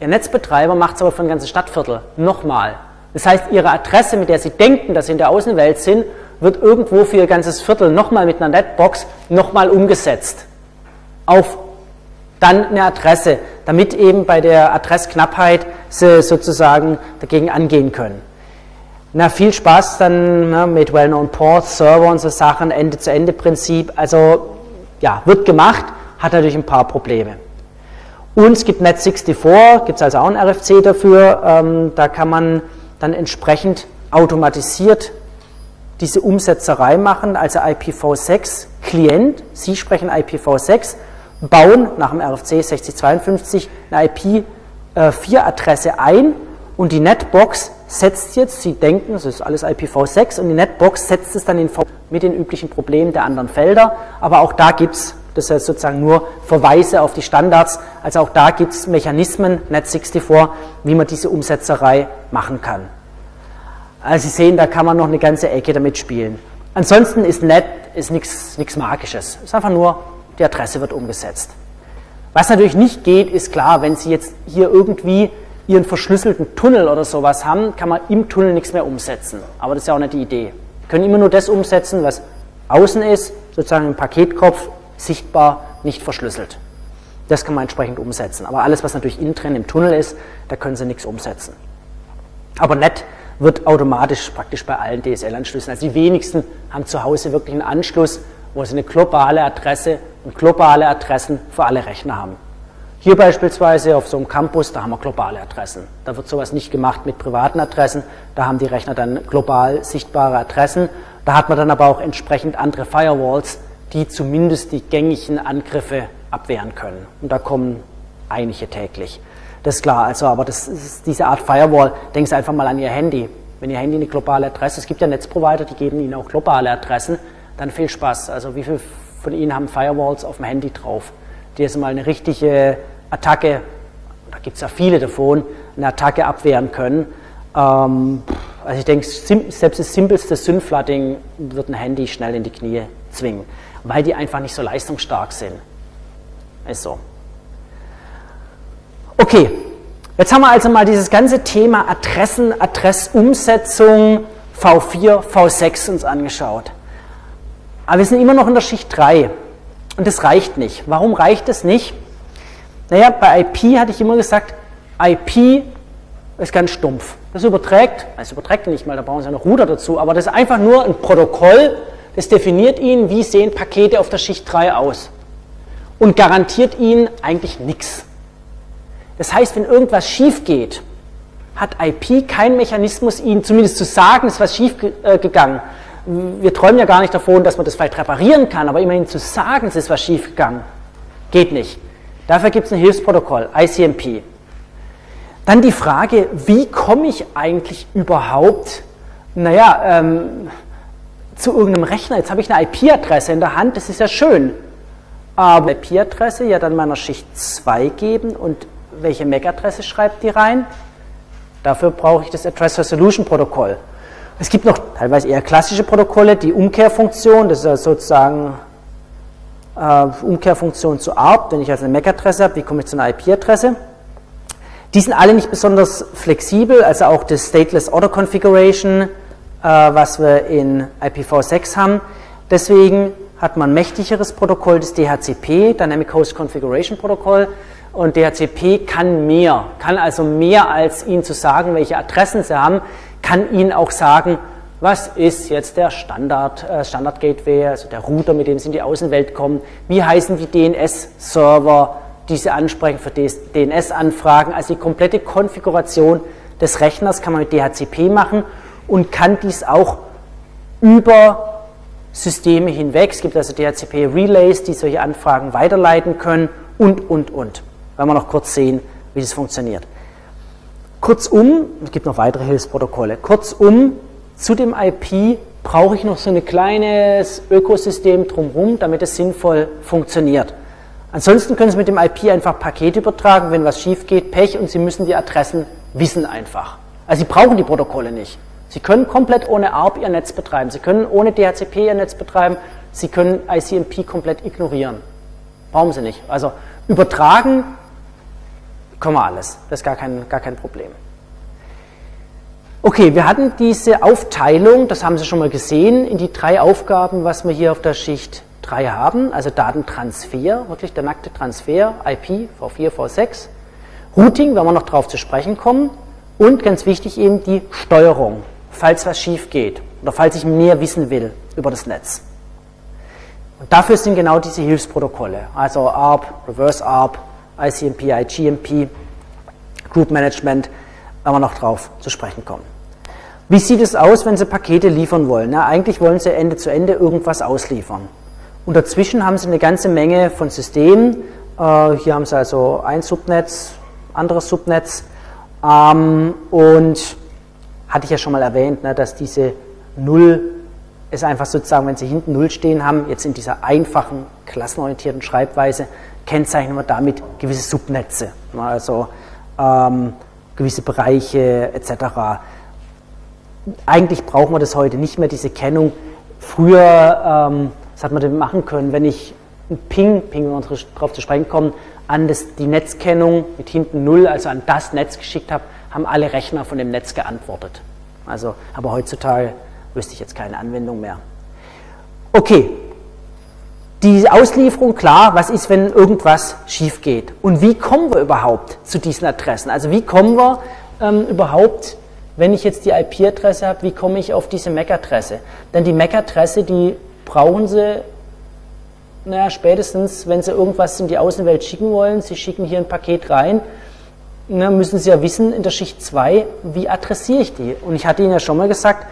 Ihr Netzbetreiber macht es aber für ein ganzes Stadtviertel. Nochmal. Das heißt, Ihre Adresse, mit der Sie denken, dass Sie in der Außenwelt sind, wird irgendwo für Ihr ganzes Viertel nochmal mit einer Netbox nochmal umgesetzt. Auf dann eine Adresse, damit eben bei der Adressknappheit Sie sozusagen dagegen angehen können. Na, viel Spaß dann ne, mit Well-Known Ports, Server und so Sachen, Ende-zu-Ende-Prinzip. Also, ja, wird gemacht, hat natürlich ein paar Probleme. Und es gibt Net64, gibt es also auch ein RFC dafür. Ähm, da kann man dann entsprechend automatisiert diese Umsetzerei machen, also IPv6 Klient, Sie sprechen IPv6, bauen nach dem RFC 6052 eine IP4-Adresse äh, ein und die Netbox setzt jetzt, Sie denken, das ist alles IPv6 und die Netbox setzt es dann in v mit den üblichen Problemen der anderen Felder, aber auch da gibt es das heißt sozusagen nur Verweise auf die Standards. Also auch da gibt es Mechanismen, Net64, wie man diese Umsetzerei machen kann. Also Sie sehen, da kann man noch eine ganze Ecke damit spielen. Ansonsten ist Net ist nichts Magisches. Es ist einfach nur, die Adresse wird umgesetzt. Was natürlich nicht geht, ist klar, wenn Sie jetzt hier irgendwie Ihren verschlüsselten Tunnel oder sowas haben, kann man im Tunnel nichts mehr umsetzen. Aber das ist ja auch nicht die Idee. Wir können immer nur das umsetzen, was außen ist, sozusagen im Paketkopf sichtbar, nicht verschlüsselt. Das kann man entsprechend umsetzen. Aber alles, was natürlich innen drin im Tunnel ist, da können Sie nichts umsetzen. Aber NET wird automatisch praktisch bei allen DSL-Anschlüssen. Also die wenigsten haben zu Hause wirklich einen Anschluss, wo sie eine globale Adresse und globale Adressen für alle Rechner haben. Hier beispielsweise auf so einem Campus, da haben wir globale Adressen. Da wird sowas nicht gemacht mit privaten Adressen. Da haben die Rechner dann global sichtbare Adressen. Da hat man dann aber auch entsprechend andere Firewalls, die zumindest die gängigen Angriffe abwehren können. Und da kommen einige täglich. Das ist klar, also, aber das ist diese Art Firewall, denken Sie einfach mal an Ihr Handy. Wenn Ihr Handy eine globale Adresse, es gibt ja Netzprovider, die geben Ihnen auch globale Adressen, dann viel Spaß. Also wie viele von Ihnen haben Firewalls auf dem Handy drauf, die jetzt mal eine richtige Attacke, da gibt es ja viele davon, eine Attacke abwehren können. Ähm, also ich denke, selbst das simpelste Synflooding wird ein Handy schnell in die Knie zwingen weil die einfach nicht so leistungsstark sind. Ist so. Okay, jetzt haben wir also mal dieses ganze Thema Adressen, Adressumsetzung V4, V6 uns angeschaut. Aber wir sind immer noch in der Schicht 3 und das reicht nicht. Warum reicht es nicht? Naja, bei IP hatte ich immer gesagt, IP ist ganz stumpf. Das überträgt, es überträgt nicht mal, da brauchen Sie einen Router dazu, aber das ist einfach nur ein Protokoll, das definiert Ihnen, wie sehen Pakete auf der Schicht 3 aus und garantiert Ihnen eigentlich nichts. Das heißt, wenn irgendwas schief geht, hat IP keinen Mechanismus, Ihnen zumindest zu sagen, es ist was schief äh, gegangen. Wir träumen ja gar nicht davon, dass man das vielleicht reparieren kann, aber immerhin zu sagen, es ist was schief gegangen, geht nicht. Dafür gibt es ein Hilfsprotokoll, ICMP. Dann die Frage, wie komme ich eigentlich überhaupt, naja, ähm, zu irgendeinem Rechner? Jetzt habe ich eine IP-Adresse in der Hand, das ist ja schön. Aber IP-Adresse ja dann meiner Schicht 2 geben und welche MAC-Adresse schreibt die rein? Dafür brauche ich das Address Resolution Protokoll. Es gibt noch teilweise eher klassische Protokolle, die Umkehrfunktion, das ist sozusagen äh, Umkehrfunktion zu ARP, wenn ich also eine MAC-Adresse habe, wie komme ich zu einer IP-Adresse? Die sind alle nicht besonders flexibel, also auch das Stateless Order Configuration, was wir in IPv6 haben. Deswegen hat man ein mächtigeres Protokoll, das DHCP, Dynamic Host Configuration Protocol. Und DHCP kann mehr, kann also mehr als Ihnen zu sagen, welche Adressen Sie haben, kann Ihnen auch sagen, was ist jetzt der Standard, äh, Standard Gateway, also der Router, mit dem Sie in die Außenwelt kommen, wie heißen die DNS-Server, diese ansprechen für DNS-Anfragen. Also die komplette Konfiguration des Rechners kann man mit DHCP machen und kann dies auch über Systeme hinweg. Es gibt also DHCP-Relays, die solche Anfragen weiterleiten können und, und, und. Werden wir noch kurz sehen, wie das funktioniert. Kurzum, es gibt noch weitere Hilfsprotokolle. Kurzum, zu dem IP brauche ich noch so ein kleines Ökosystem drumherum, damit es sinnvoll funktioniert. Ansonsten können Sie mit dem IP einfach Paket übertragen, wenn was schief geht, Pech und Sie müssen die Adressen wissen einfach. Also Sie brauchen die Protokolle nicht. Sie können komplett ohne ARP Ihr Netz betreiben. Sie können ohne DHCP Ihr Netz betreiben. Sie können ICMP komplett ignorieren. Brauchen Sie nicht. Also übertragen können wir alles. Das ist gar kein, gar kein Problem. Okay, wir hatten diese Aufteilung, das haben Sie schon mal gesehen, in die drei Aufgaben, was wir hier auf der Schicht 3 haben, also Datentransfer, wirklich der nackte Transfer, IP, V4, V6, Routing, wenn wir noch darauf zu sprechen kommen, und ganz wichtig eben die Steuerung, falls was schief geht oder falls ich mehr wissen will über das Netz. Und dafür sind genau diese Hilfsprotokolle, also ARP, Reverse ARP, ICMP, IGMP, Group Management, wenn wir noch drauf zu sprechen kommen. Wie sieht es aus, wenn Sie Pakete liefern wollen? Na, eigentlich wollen Sie Ende zu Ende irgendwas ausliefern. Und dazwischen haben Sie eine ganze Menge von Systemen. Äh, hier haben Sie also ein Subnetz, anderes Subnetz. Ähm, und hatte ich ja schon mal erwähnt, ne, dass diese Null ist einfach sozusagen, wenn Sie hinten Null stehen haben, jetzt in dieser einfachen, klassenorientierten Schreibweise, kennzeichnen wir damit gewisse Subnetze. Also ähm, gewisse Bereiche etc. Eigentlich brauchen wir das heute nicht mehr, diese Kennung. Früher ähm, was hat man denn machen können, wenn ich ein Ping, Ping, wenn wir darauf zu sprechen kommen, an das, die Netzkennung mit hinten 0, also an das Netz geschickt habe, haben alle Rechner von dem Netz geantwortet. Also, aber heutzutage wüsste ich jetzt keine Anwendung mehr. Okay, die Auslieferung, klar, was ist, wenn irgendwas schief geht? Und wie kommen wir überhaupt zu diesen Adressen? Also wie kommen wir ähm, überhaupt, wenn ich jetzt die IP-Adresse habe, wie komme ich auf diese MAC-Adresse? Denn die MAC-Adresse, die brauchen Sie, naja, spätestens, wenn Sie irgendwas in die Außenwelt schicken wollen, Sie schicken hier ein Paket rein, na, müssen Sie ja wissen, in der Schicht 2, wie adressiere ich die? Und ich hatte Ihnen ja schon mal gesagt,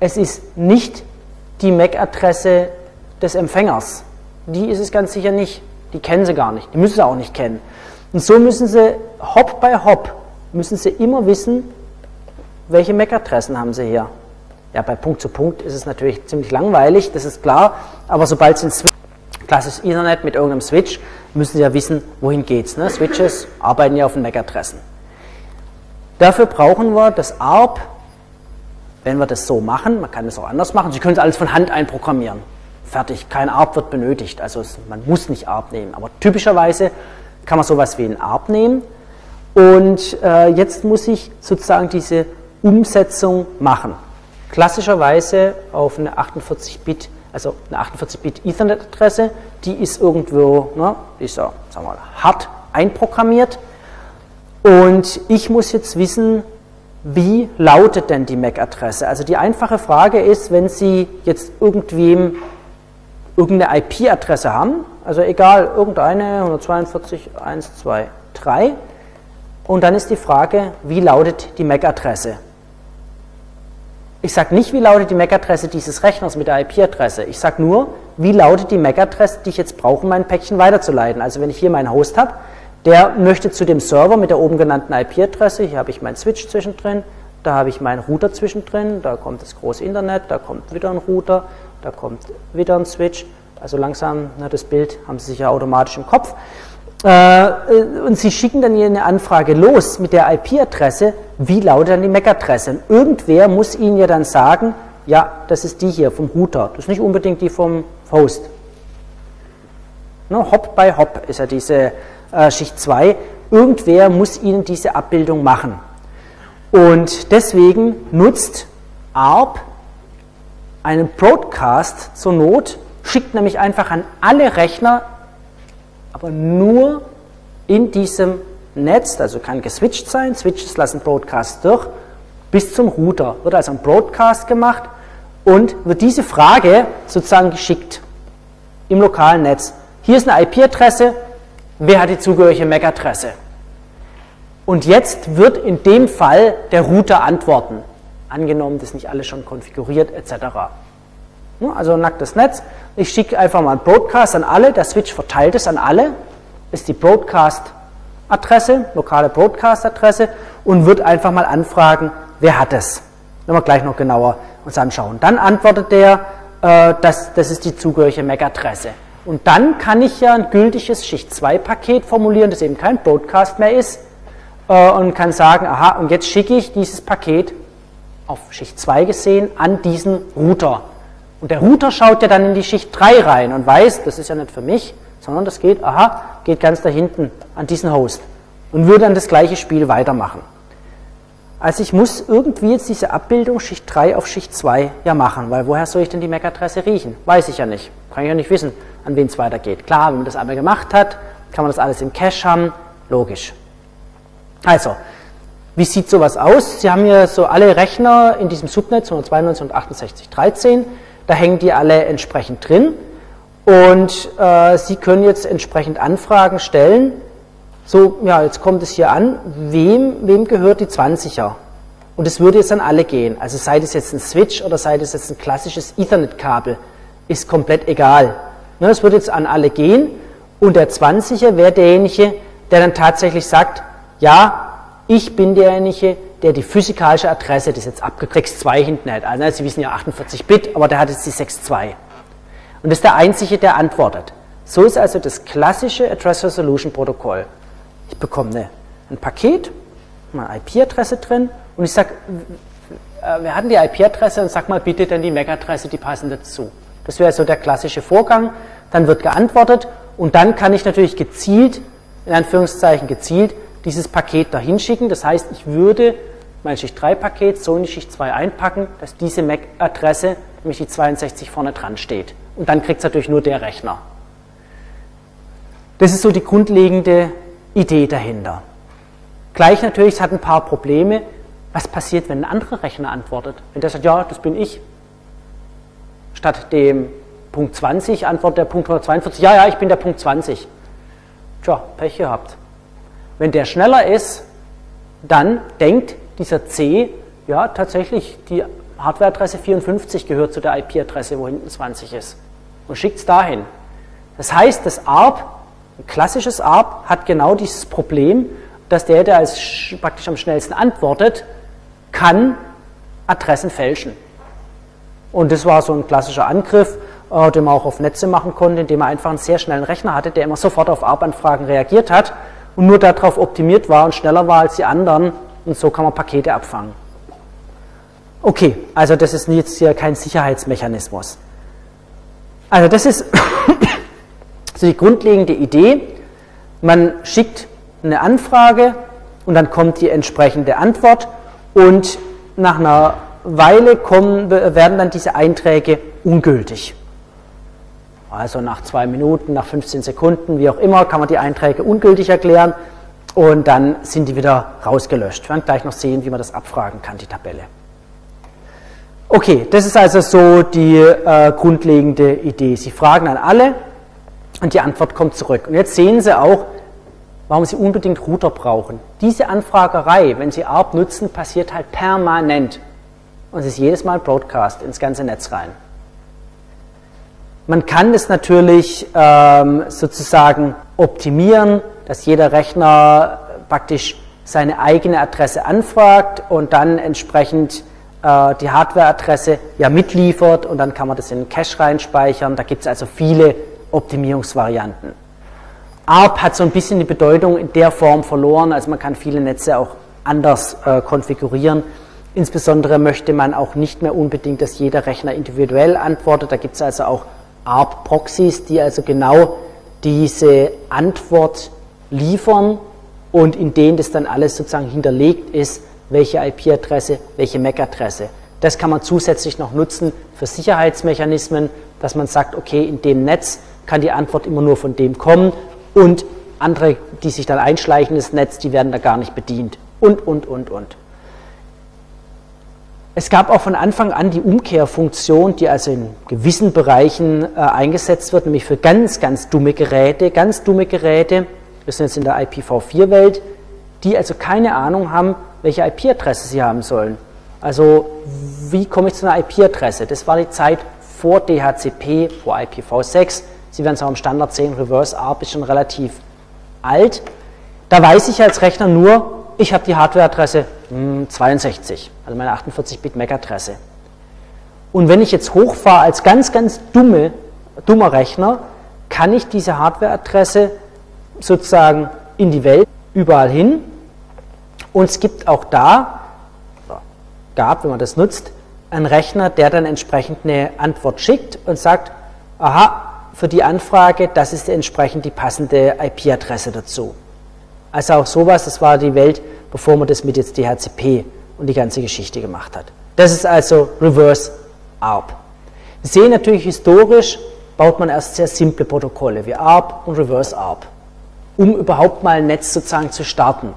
es ist nicht die MAC-Adresse des Empfängers. Die ist es ganz sicher nicht. Die kennen Sie gar nicht. Die müssen Sie auch nicht kennen. Und so müssen Sie Hop bei Hop, müssen Sie immer wissen, welche MAC-Adressen haben Sie hier. Ja, bei Punkt zu Punkt ist es natürlich ziemlich langweilig, das ist klar, aber sobald Sie ein Switch, klassisches Ethernet mit irgendeinem Switch, müssen Sie ja wissen, wohin geht's. Ne? Switches arbeiten ja auf den MAC-Adressen. Dafür brauchen wir das ARP, wenn wir das so machen, man kann es auch anders machen, Sie können es alles von Hand einprogrammieren. Fertig, kein ARP wird benötigt, also man muss nicht ARP nehmen, aber typischerweise kann man sowas wie ein ARP nehmen Und äh, jetzt muss ich sozusagen diese Umsetzung machen. Klassischerweise auf eine 48-Bit, also eine 48-Bit Ethernet-Adresse, die ist irgendwo, ne, ist ja, sagen wir mal, hart einprogrammiert. Und ich muss jetzt wissen, wie lautet denn die MAC-Adresse? Also die einfache Frage ist, wenn Sie jetzt irgendwem irgendeine IP-Adresse haben, also egal, irgendeine 142.123, und dann ist die Frage, wie lautet die MAC-Adresse? Ich sage nicht, wie lautet die MAC-Adresse dieses Rechners mit der IP-Adresse. Ich sage nur, wie lautet die MAC-Adresse, die ich jetzt brauche, um mein Päckchen weiterzuleiten. Also wenn ich hier meinen Host habe, der möchte zu dem Server mit der oben genannten IP-Adresse, hier habe ich meinen Switch zwischendrin, da habe ich meinen Router zwischendrin, da kommt das große Internet, da kommt wieder ein Router, da kommt wieder ein Switch. Also langsam, ne, das Bild haben Sie sicher automatisch im Kopf. Äh, und Sie schicken dann hier eine Anfrage los mit der IP-Adresse, wie lautet dann die MAC-Adresse? Und irgendwer muss Ihnen ja dann sagen, ja, das ist die hier vom Router, das ist nicht unbedingt die vom Host. Ne, Hop by Hop ist ja diese äh, Schicht 2. Irgendwer muss Ihnen diese Abbildung machen. Und deswegen nutzt ARP einen Broadcast zur Not, schickt nämlich einfach an alle Rechner, aber nur in diesem Netz, also kann geswitcht sein, Switches lassen Broadcast durch, bis zum Router. Wird also ein Broadcast gemacht und wird diese Frage sozusagen geschickt im lokalen Netz. Hier ist eine IP-Adresse, wer hat die zugehörige MAC-Adresse? Und jetzt wird in dem Fall der Router antworten. Angenommen, das ist nicht alles schon konfiguriert, etc. Also ein nacktes Netz. Ich schicke einfach mal einen Broadcast an alle. Der Switch verteilt es an alle. Ist die Broadcast-Adresse, lokale Broadcast-Adresse und wird einfach mal anfragen, wer hat es. Wenn wir gleich noch genauer uns anschauen. Dann antwortet der, äh, das, das ist die zugehörige MAC-Adresse. Und dann kann ich ja ein gültiges Schicht-2-Paket formulieren, das eben kein Broadcast mehr ist, äh, und kann sagen, aha, und jetzt schicke ich dieses Paket auf Schicht 2 gesehen an diesen Router. Und der Router schaut ja dann in die Schicht 3 rein und weiß, das ist ja nicht für mich, sondern das geht, aha, geht ganz da hinten an diesen Host und würde dann das gleiche Spiel weitermachen. Also ich muss irgendwie jetzt diese Abbildung Schicht 3 auf Schicht 2 ja machen, weil woher soll ich denn die MAC-Adresse riechen? Weiß ich ja nicht. Kann ich ja nicht wissen, an wen es weitergeht. Klar, wenn man das einmal gemacht hat, kann man das alles im Cache haben, logisch. Also, wie sieht sowas aus? Sie haben hier so alle Rechner in diesem Subnetz 192 und 6813, da hängen die alle entsprechend drin und äh, Sie können jetzt entsprechend Anfragen stellen. So, ja, jetzt kommt es hier an, wem, wem gehört die 20er? Und es würde jetzt an alle gehen. Also sei das jetzt ein Switch oder sei das jetzt ein klassisches Ethernet-Kabel, ist komplett egal. Ne, es würde jetzt an alle gehen und der 20er wäre derjenige, der dann tatsächlich sagt, ja, ich bin derjenige, der die physikalische Adresse, das jetzt abgekriegt 2 hinten hat. Also Sie wissen ja 48 Bit, aber der hat jetzt die 6.2. Und das ist der einzige, der antwortet. So ist also das klassische Address Resolution Protokoll. Ich bekomme eine, ein Paket, eine IP-Adresse drin und ich sage, wir hatten die IP-Adresse und sag mal bitte dann die MAC-Adresse, die passende dazu. Das wäre so der klassische Vorgang. Dann wird geantwortet und dann kann ich natürlich gezielt, in Anführungszeichen gezielt, dieses Paket dahin schicken. Das heißt, ich würde mein Schicht 3 Paket so in die Schicht 2 einpacken, dass diese MAC-Adresse, nämlich die 62 vorne dran steht. Und dann kriegt es natürlich nur der Rechner. Das ist so die grundlegende Idee dahinter. Gleich natürlich, es hat ein paar Probleme. Was passiert, wenn ein anderer Rechner antwortet? Wenn der sagt, ja, das bin ich. Statt dem Punkt 20 antwortet der Punkt 142, ja, ja, ich bin der Punkt 20. Tja, Pech gehabt. Wenn der schneller ist, dann denkt dieser C, ja, tatsächlich, die Hardwareadresse 54 gehört zu der IP-Adresse, wo hinten 20 ist. Und schickt es dahin. Das heißt, das ARP, ein klassisches ARP, hat genau dieses Problem, dass der, der als praktisch am schnellsten antwortet, kann Adressen fälschen. Und das war so ein klassischer Angriff, äh, den man auch auf Netze machen konnte, indem man einfach einen sehr schnellen Rechner hatte, der immer sofort auf ARP-Anfragen reagiert hat und nur darauf optimiert war und schneller war als die anderen und so kann man Pakete abfangen. Okay, also das ist jetzt hier kein Sicherheitsmechanismus. Also das ist so die grundlegende Idee. Man schickt eine Anfrage und dann kommt die entsprechende Antwort und nach einer Weile kommen, werden dann diese Einträge ungültig. Also nach zwei Minuten, nach 15 Sekunden, wie auch immer, kann man die Einträge ungültig erklären und dann sind die wieder rausgelöscht. Wir werden gleich noch sehen, wie man das abfragen kann, die Tabelle. Okay, das ist also so die äh, grundlegende Idee. Sie fragen an alle und die Antwort kommt zurück. Und jetzt sehen Sie auch, warum Sie unbedingt Router brauchen. Diese Anfragerei, wenn Sie ARP nutzen, passiert halt permanent. Und es ist jedes Mal Broadcast ins ganze Netz rein. Man kann es natürlich ähm, sozusagen optimieren, dass jeder Rechner praktisch seine eigene Adresse anfragt und dann entsprechend äh, die Hardwareadresse ja mitliefert und dann kann man das in den Cache reinspeichern. Da gibt es also viele Optimierungsvarianten. ARP hat so ein bisschen die Bedeutung in der Form verloren, also man kann viele Netze auch anders äh, konfigurieren. Insbesondere möchte man auch nicht mehr unbedingt, dass jeder Rechner individuell antwortet. Da gibt es also auch ARP-Proxys, die also genau diese Antwort liefern und in denen das dann alles sozusagen hinterlegt ist, welche IP-Adresse, welche MAC-Adresse. Das kann man zusätzlich noch nutzen für Sicherheitsmechanismen, dass man sagt, okay, in dem Netz kann die Antwort immer nur von dem kommen und andere, die sich dann einschleichen ins Netz, die werden da gar nicht bedient. Und, und, und, und. Es gab auch von Anfang an die Umkehrfunktion, die also in gewissen Bereichen äh, eingesetzt wird, nämlich für ganz, ganz dumme Geräte, ganz dumme Geräte, wir sind jetzt in der IPv4-Welt, die also keine Ahnung haben, welche IP-Adresse sie haben sollen. Also wie komme ich zu einer IP-Adresse? Das war die Zeit vor DHCP, vor IPv6. Sie werden es auch im Standard sehen, Reverse ARP ist schon relativ alt. Da weiß ich als Rechner nur, ich habe die Hardware-Adresse 62, hm, also meine 48-Bit MAC-Adresse. Und wenn ich jetzt hochfahre als ganz, ganz dumme, dummer Rechner, kann ich diese Hardware-Adresse sozusagen in die Welt überall hin. Und es gibt auch da, gab, wenn man das nutzt, einen Rechner, der dann entsprechend eine Antwort schickt und sagt, aha, für die Anfrage, das ist entsprechend die passende IP-Adresse dazu. Also auch sowas, das war die Welt, bevor man das mit jetzt DHCP und die ganze Geschichte gemacht hat. Das ist also Reverse ARP. Wir sehen natürlich historisch, baut man erst sehr simple Protokolle wie ARP und Reverse ARP, um überhaupt mal ein Netz sozusagen zu starten.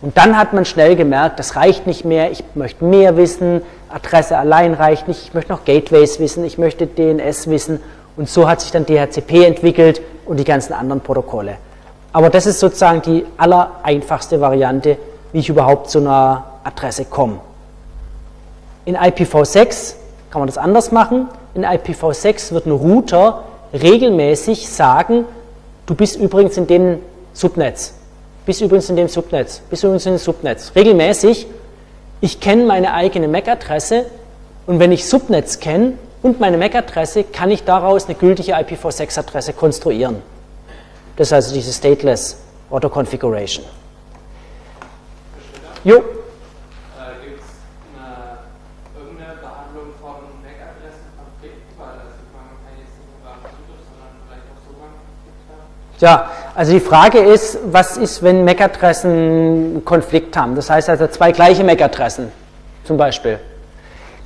Und dann hat man schnell gemerkt, das reicht nicht mehr, ich möchte mehr wissen, Adresse allein reicht nicht, ich möchte noch Gateways wissen, ich möchte DNS wissen. Und so hat sich dann DHCP entwickelt und die ganzen anderen Protokolle. Aber das ist sozusagen die allereinfachste Variante, wie ich überhaupt zu einer Adresse komme. In IPv6 kann man das anders machen. In IPv6 wird ein Router regelmäßig sagen, du bist übrigens in dem Subnetz, bist übrigens in dem Subnetz, bist übrigens in dem Subnetz. Regelmäßig, ich kenne meine eigene MAC-Adresse und wenn ich Subnetz kenne und meine MAC-Adresse, kann ich daraus eine gültige IPv6-Adresse konstruieren. Das ist also diese Stateless Auto Configuration. Jo. Äh, Gibt es irgendeine Behandlung von MAC-Adressenkonflikten? Weil also Ja, also die Frage ist, was ist, wenn MAC-Adressen Konflikt haben? Das heißt also zwei gleiche MAC-Adressen zum Beispiel.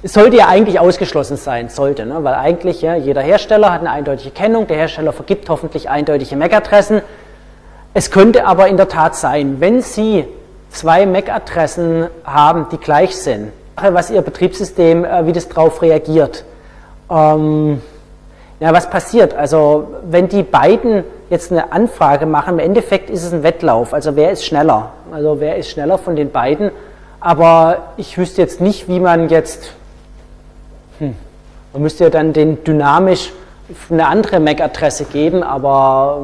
Es sollte ja eigentlich ausgeschlossen sein, sollte, ne? weil eigentlich ja, jeder Hersteller hat eine eindeutige Kennung, der Hersteller vergibt hoffentlich eindeutige MAC-Adressen. Es könnte aber in der Tat sein, wenn Sie zwei MAC-Adressen haben, die gleich sind, was Ihr Betriebssystem, äh, wie das darauf reagiert. Ähm, ja, was passiert? Also wenn die beiden jetzt eine Anfrage machen, im Endeffekt ist es ein Wettlauf. Also wer ist schneller? Also wer ist schneller von den beiden? Aber ich wüsste jetzt nicht, wie man jetzt hm. Man müsste ja dann den dynamisch eine andere MAC-Adresse geben, aber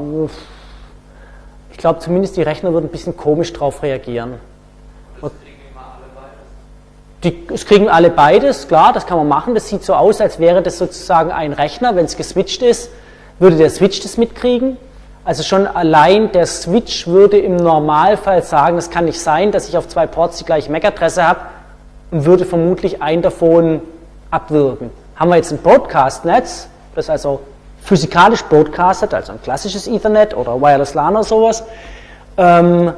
ich glaube zumindest die Rechner würden ein bisschen komisch darauf reagieren. Das kriegen immer alle beides. Die, es kriegen alle beides, klar, das kann man machen. Das sieht so aus, als wäre das sozusagen ein Rechner. Wenn es geswitcht ist, würde der Switch das mitkriegen. Also schon allein der Switch würde im Normalfall sagen, es kann nicht sein, dass ich auf zwei Ports die gleiche MAC-Adresse habe und würde vermutlich einen davon abwirken. Haben wir jetzt ein Broadcast-Netz, das also physikalisch broadcastet, also ein klassisches Ethernet oder Wireless LAN oder sowas, ähm,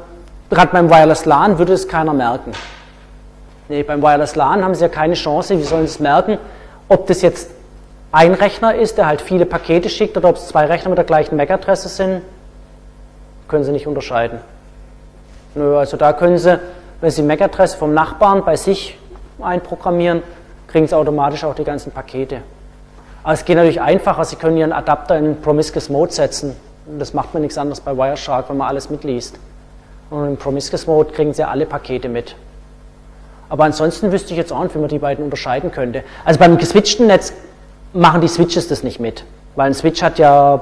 Gerade beim Wireless LAN würde es keiner merken. Nee, beim Wireless LAN haben Sie ja keine Chance, wie sollen Sie es merken, ob das jetzt ein Rechner ist, der halt viele Pakete schickt, oder ob es zwei Rechner mit der gleichen MAC-Adresse sind, können Sie nicht unterscheiden. Nö, also da können Sie, wenn Sie MAC-Adresse vom Nachbarn bei sich einprogrammieren, kriegen Sie automatisch auch die ganzen Pakete. Aber es geht natürlich einfacher, Sie können Ihren Adapter in Promiscuous Mode setzen. Und das macht man nichts anderes bei Wireshark, wenn man alles mitliest. Und im Promiscuous Mode kriegen Sie alle Pakete mit. Aber ansonsten wüsste ich jetzt auch nicht, wie man die beiden unterscheiden könnte. Also beim geswitchten Netz machen die Switches das nicht mit, weil ein Switch hat ja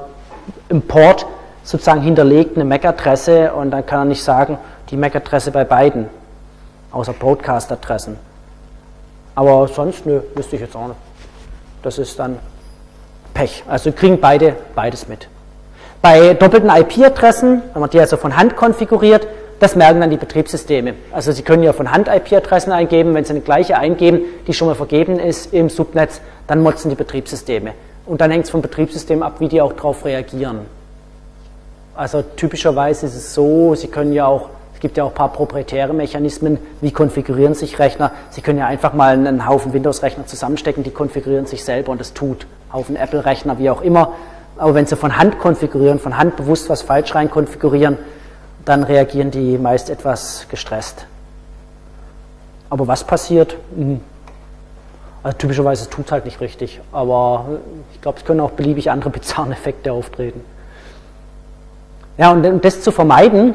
im Port sozusagen hinterlegt eine MAC-Adresse und dann kann er nicht sagen, die MAC-Adresse bei beiden, außer Broadcast-Adressen. Aber sonst, nö, wüsste ich jetzt auch nicht. Das ist dann Pech. Also kriegen beide beides mit. Bei doppelten IP-Adressen, wenn man die also von Hand konfiguriert, das merken dann die Betriebssysteme. Also Sie können ja von Hand IP-Adressen eingeben, wenn Sie eine gleiche eingeben, die schon mal vergeben ist im Subnetz, dann motzen die Betriebssysteme. Und dann hängt es vom Betriebssystem ab, wie die auch darauf reagieren. Also typischerweise ist es so, Sie können ja auch, es gibt ja auch ein paar proprietäre Mechanismen, wie konfigurieren sich Rechner. Sie können ja einfach mal einen Haufen Windows-Rechner zusammenstecken, die konfigurieren sich selber und das tut. Haufen Apple-Rechner, wie auch immer. Aber wenn Sie von Hand konfigurieren, von Hand bewusst was falsch rein konfigurieren, dann reagieren die meist etwas gestresst. Aber was passiert? Hm. Also typischerweise tut es halt nicht richtig, aber ich glaube, es können auch beliebig andere bizarre Effekte auftreten. Ja, und um das zu vermeiden,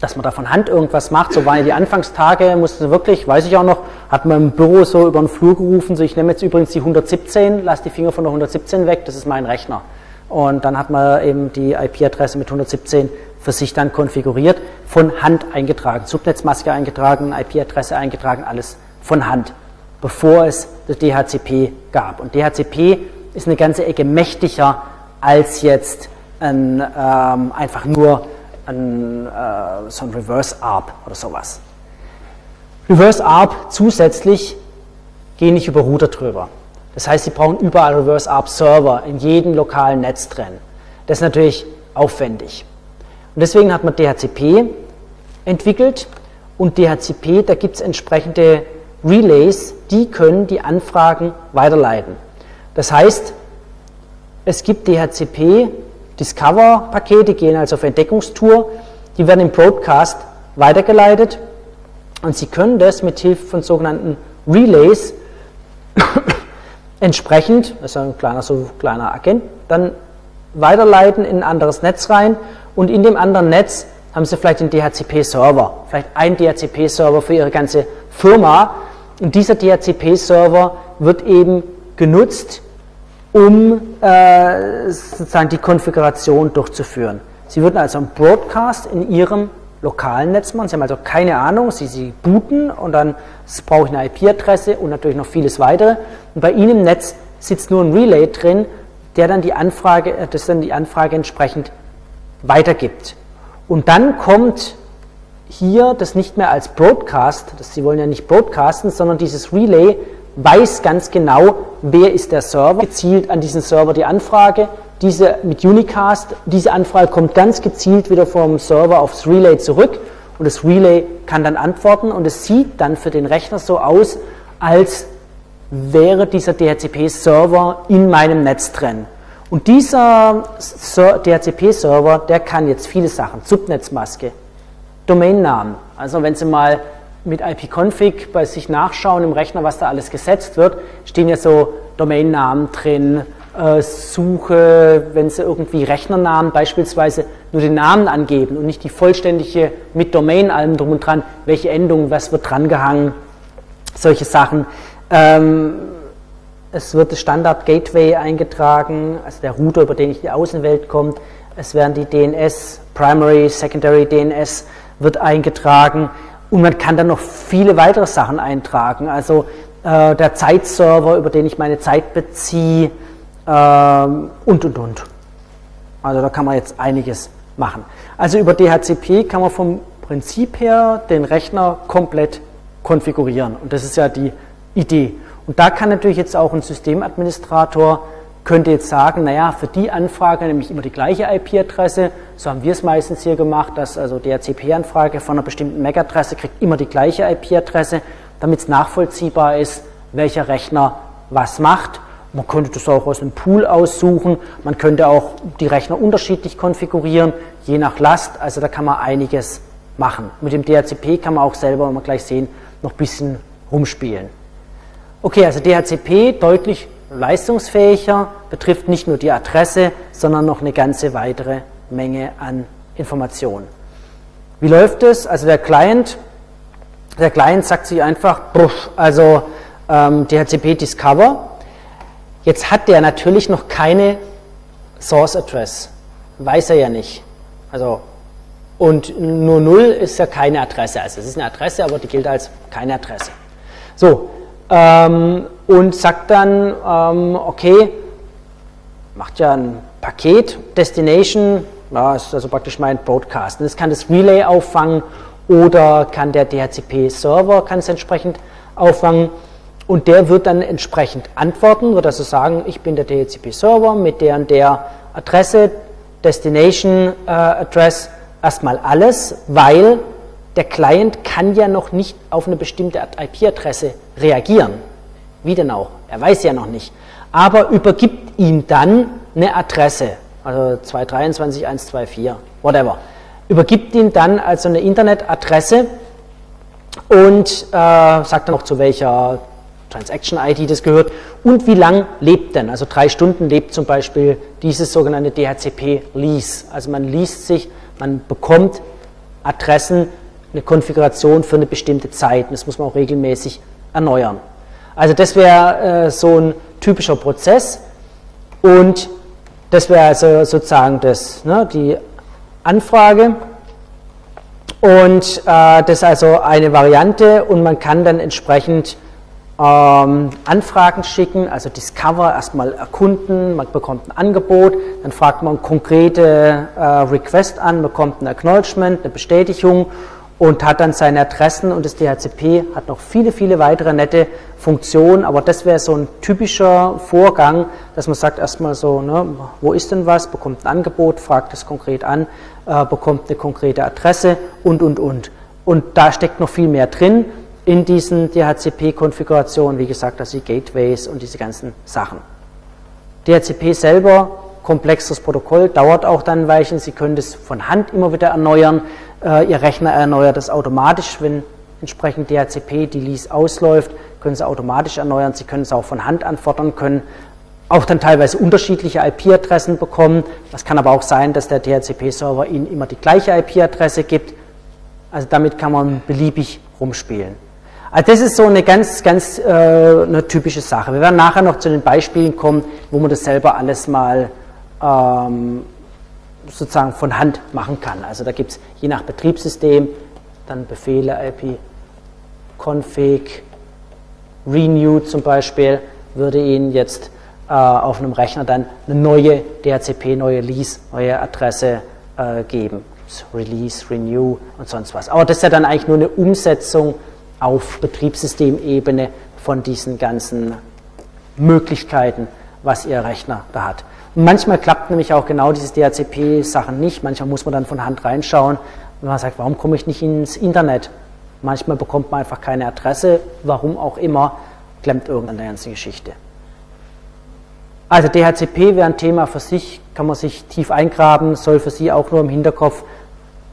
dass man da von Hand irgendwas macht, so waren ja die Anfangstage, musste wirklich, weiß ich auch noch, hat man im Büro so über den Flur gerufen, so ich nehme jetzt übrigens die 117, lass die Finger von der 117 weg, das ist mein Rechner. Und dann hat man eben die IP-Adresse mit 117 für sich dann konfiguriert, von Hand eingetragen, Subnetzmaske eingetragen, IP-Adresse eingetragen, alles von Hand, bevor es das DHCP gab. Und DHCP ist eine ganze Ecke mächtiger als jetzt ein, ähm, einfach nur ein, äh, so ein Reverse ARP oder sowas. Reverse ARP zusätzlich gehen nicht über Router drüber. Das heißt, Sie brauchen überall Reverse ARP Server in jedem lokalen Netz drin. Das ist natürlich aufwendig. Und deswegen hat man DHCP entwickelt und DHCP, da gibt es entsprechende Relays, die können die Anfragen weiterleiten. Das heißt, es gibt DHCP Discover-Pakete, gehen also auf Entdeckungstour, die werden im Broadcast weitergeleitet und Sie können das mit Hilfe von sogenannten Relays entsprechend, also ein kleiner, so kleiner Agent, dann weiterleiten in ein anderes Netz rein und in dem anderen Netz haben Sie vielleicht einen DHCP-Server, vielleicht einen DHCP-Server für Ihre ganze Firma. Und dieser DHCP-Server wird eben genutzt, um äh, sozusagen die Konfiguration durchzuführen. Sie würden also einen Broadcast in Ihrem lokalen Netz machen. Sie haben also keine Ahnung, Sie, Sie booten und dann brauche ich eine IP-Adresse und natürlich noch vieles weitere. Und bei Ihnen im Netz sitzt nur ein Relay drin, der dann die Anfrage, äh, das dann die Anfrage entsprechend weitergibt. Und dann kommt hier das nicht mehr als Broadcast, das, Sie wollen ja nicht broadcasten, sondern dieses Relay weiß ganz genau, wer ist der Server, gezielt an diesen Server die Anfrage, diese mit Unicast, diese Anfrage kommt ganz gezielt wieder vom Server aufs Relay zurück und das Relay kann dann antworten und es sieht dann für den Rechner so aus, als wäre dieser DHCP-Server in meinem Netz drin. Und dieser DHCP-Server, der kann jetzt viele Sachen, Subnetzmaske, Domainnamen. Also wenn Sie mal mit ipconfig bei sich nachschauen im Rechner, was da alles gesetzt wird, stehen ja so Domainnamen drin, äh, Suche, wenn Sie irgendwie Rechnernamen beispielsweise nur den Namen angeben und nicht die vollständige mit Domain allem drum und dran, welche Endung, was wird drangehangen, solche Sachen. Ähm, es wird das Standard Gateway eingetragen, also der Router, über den ich die Außenwelt kommt. Es werden die DNS, Primary, Secondary DNS wird eingetragen und man kann dann noch viele weitere Sachen eintragen. Also äh, der Zeitserver, über den ich meine Zeit beziehe äh, und und und. Also da kann man jetzt einiges machen. Also über DHCP kann man vom Prinzip her den Rechner komplett konfigurieren und das ist ja die Idee. Und da kann natürlich jetzt auch ein Systemadministrator könnte jetzt sagen, naja, für die Anfrage nämlich immer die gleiche IP-Adresse. So haben wir es meistens hier gemacht, dass also die RCP-Anfrage von einer bestimmten MAC-Adresse kriegt immer die gleiche IP-Adresse, damit es nachvollziehbar ist, welcher Rechner was macht. Man könnte das auch aus einem Pool aussuchen. Man könnte auch die Rechner unterschiedlich konfigurieren, je nach Last. Also da kann man einiges machen. Mit dem DHCP kann man auch selber, wenn wir gleich sehen, noch ein bisschen rumspielen. Okay, also DHCP deutlich leistungsfähiger, betrifft nicht nur die Adresse, sondern noch eine ganze weitere Menge an Informationen. Wie läuft es? Also der Client, der Client sagt sich einfach, also ähm, DHCP Discover. Jetzt hat der natürlich noch keine Source Address, weiß er ja nicht. Also und nur 0 ist ja keine Adresse. Also es ist eine Adresse, aber die gilt als keine Adresse. So, ähm, und sagt dann, ähm, okay, macht ja ein Paket, Destination, ja, ist also praktisch mein Broadcast. Und das kann das Relay auffangen oder kann der DHCP-Server es entsprechend auffangen und der wird dann entsprechend antworten, wird also sagen, ich bin der DHCP-Server mit der und der Adresse, Destination äh, Address, erstmal alles, weil der Client kann ja noch nicht auf eine bestimmte IP-Adresse reagieren. Wie denn auch? Er weiß ja noch nicht. Aber übergibt ihm dann eine Adresse, also 223.124, whatever. Übergibt ihm dann also eine Internetadresse und äh, sagt dann auch zu welcher Transaction-ID das gehört und wie lang lebt denn. Also drei Stunden lebt zum Beispiel dieses sogenannte DHCP-Lease. Also man liest sich, man bekommt Adressen eine Konfiguration für eine bestimmte Zeit. Das muss man auch regelmäßig erneuern. Also das wäre äh, so ein typischer Prozess und das wäre also sozusagen das, ne, die Anfrage. Und äh, das ist also eine Variante und man kann dann entsprechend ähm, Anfragen schicken, also Discover erstmal erkunden, man bekommt ein Angebot, dann fragt man konkrete äh, Request an, bekommt ein Acknowledgement, eine Bestätigung und hat dann seine Adressen und das DHCP hat noch viele, viele weitere nette Funktionen, aber das wäre so ein typischer Vorgang, dass man sagt erstmal so, ne, wo ist denn was, bekommt ein Angebot, fragt es konkret an, äh, bekommt eine konkrete Adresse und, und, und. Und da steckt noch viel mehr drin in diesen DHCP-Konfigurationen, wie gesagt, also die Gateways und diese ganzen Sachen. DHCP selber, komplexes Protokoll, dauert auch dann ein Weilchen. Sie können das von Hand immer wieder erneuern. Äh, Ihr Rechner erneuert das automatisch, wenn entsprechend DHCP die Lease ausläuft, können Sie automatisch erneuern. Sie können es auch von Hand anfordern, können auch dann teilweise unterschiedliche IP-Adressen bekommen. Das kann aber auch sein, dass der DHCP-Server Ihnen immer die gleiche IP-Adresse gibt. Also damit kann man beliebig rumspielen. Also das ist so eine ganz, ganz äh, eine typische Sache. Wir werden nachher noch zu den Beispielen kommen, wo man das selber alles mal ähm, sozusagen von Hand machen kann. Also da gibt es je nach Betriebssystem dann Befehle, IP, config, renew zum Beispiel, würde Ihnen jetzt äh, auf einem Rechner dann eine neue DHCP, neue Lease, neue Adresse äh, geben. Release, Renew und sonst was. Aber das ist ja dann eigentlich nur eine Umsetzung auf Betriebssystemebene von diesen ganzen Möglichkeiten, was Ihr Rechner da hat. Manchmal klappt nämlich auch genau diese DHCP-Sachen nicht. Manchmal muss man dann von Hand reinschauen und man sagt, warum komme ich nicht ins Internet? Manchmal bekommt man einfach keine Adresse, warum auch immer, klemmt irgendeine ganze Geschichte. Also DHCP wäre ein Thema für sich, kann man sich tief eingraben, soll für Sie auch nur im Hinterkopf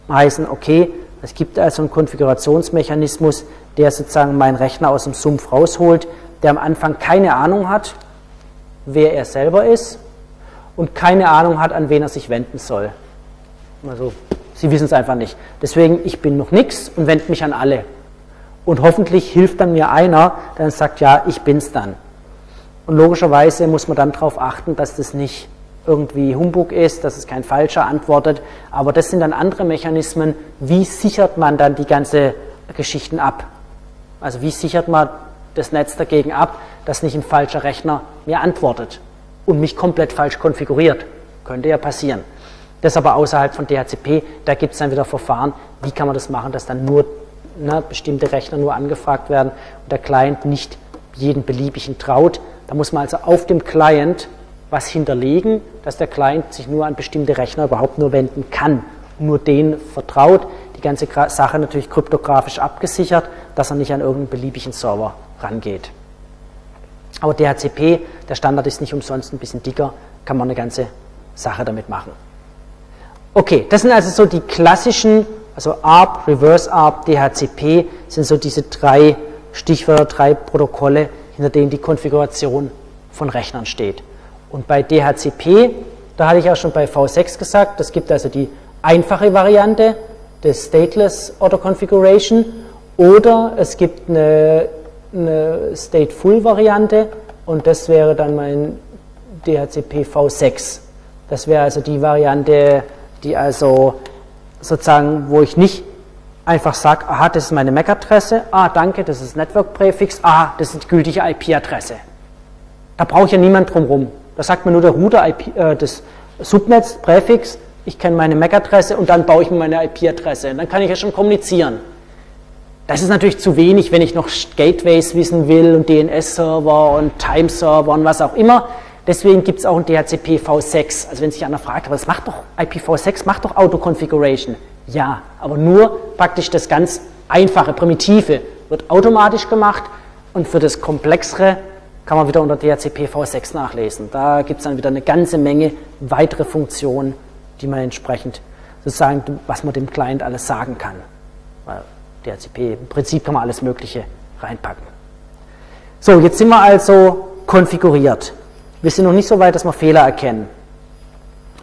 heißen, okay, es gibt also einen Konfigurationsmechanismus, der sozusagen meinen Rechner aus dem Sumpf rausholt, der am Anfang keine Ahnung hat, wer er selber ist und keine Ahnung hat, an wen er sich wenden soll. Also, Sie wissen es einfach nicht. Deswegen, ich bin noch nichts und wende mich an alle. Und hoffentlich hilft dann mir einer, der dann sagt, ja, ich bin's dann. Und logischerweise muss man dann darauf achten, dass das nicht irgendwie Humbug ist, dass es kein Falscher antwortet. Aber das sind dann andere Mechanismen. Wie sichert man dann die ganze Geschichten ab? Also wie sichert man das Netz dagegen ab, dass nicht ein falscher Rechner mir antwortet und mich komplett falsch konfiguriert? Könnte ja passieren. Das aber außerhalb von DHCP, da gibt es dann wieder Verfahren, wie kann man das machen, dass dann nur ne, bestimmte Rechner nur angefragt werden und der Client nicht jeden beliebigen traut. Da muss man also auf dem Client was hinterlegen, dass der Client sich nur an bestimmte Rechner überhaupt nur wenden kann, nur denen vertraut, die ganze Sache natürlich kryptografisch abgesichert, dass er nicht an irgendeinen beliebigen Server rangeht. Aber DHCP, der Standard ist nicht umsonst ein bisschen dicker, kann man eine ganze Sache damit machen. Okay, das sind also so die klassischen, also ARP, Reverse ARP, DHCP, sind so diese drei Stichwörter, drei Protokolle, hinter denen die Konfiguration von Rechnern steht. Und bei DHCP, da hatte ich auch schon bei V6 gesagt, es gibt also die einfache Variante des Stateless Auto Configuration oder es gibt eine, eine Stateful Variante und das wäre dann mein DHCP V6. Das wäre also die Variante, die also sozusagen, wo ich nicht einfach sage, aha, das ist meine MAC-Adresse, ah, danke, das ist Network-Präfix, ah, das ist die gültige IP-Adresse. Da brauche ich ja niemand drumherum. Da sagt mir nur der Router IP, äh, das Subnetz, Präfix, ich kenne meine MAC-Adresse und dann baue ich mir meine IP-Adresse. Dann kann ich ja schon kommunizieren. Das ist natürlich zu wenig, wenn ich noch Gateways wissen will und DNS-Server und Time-Server und was auch immer. Deswegen gibt es auch ein DHCP V6. Also wenn sich einer fragt, aber das macht doch IPv6, macht doch Auto-Configuration. Ja, aber nur praktisch das ganz einfache, primitive wird automatisch gemacht und für das komplexere kann man wieder unter DHCP V6 nachlesen. Da gibt es dann wieder eine ganze Menge weitere Funktionen, die man entsprechend sozusagen, was man dem Client alles sagen kann. DHCP, im Prinzip kann man alles Mögliche reinpacken. So, jetzt sind wir also konfiguriert. Wir sind noch nicht so weit, dass wir Fehler erkennen.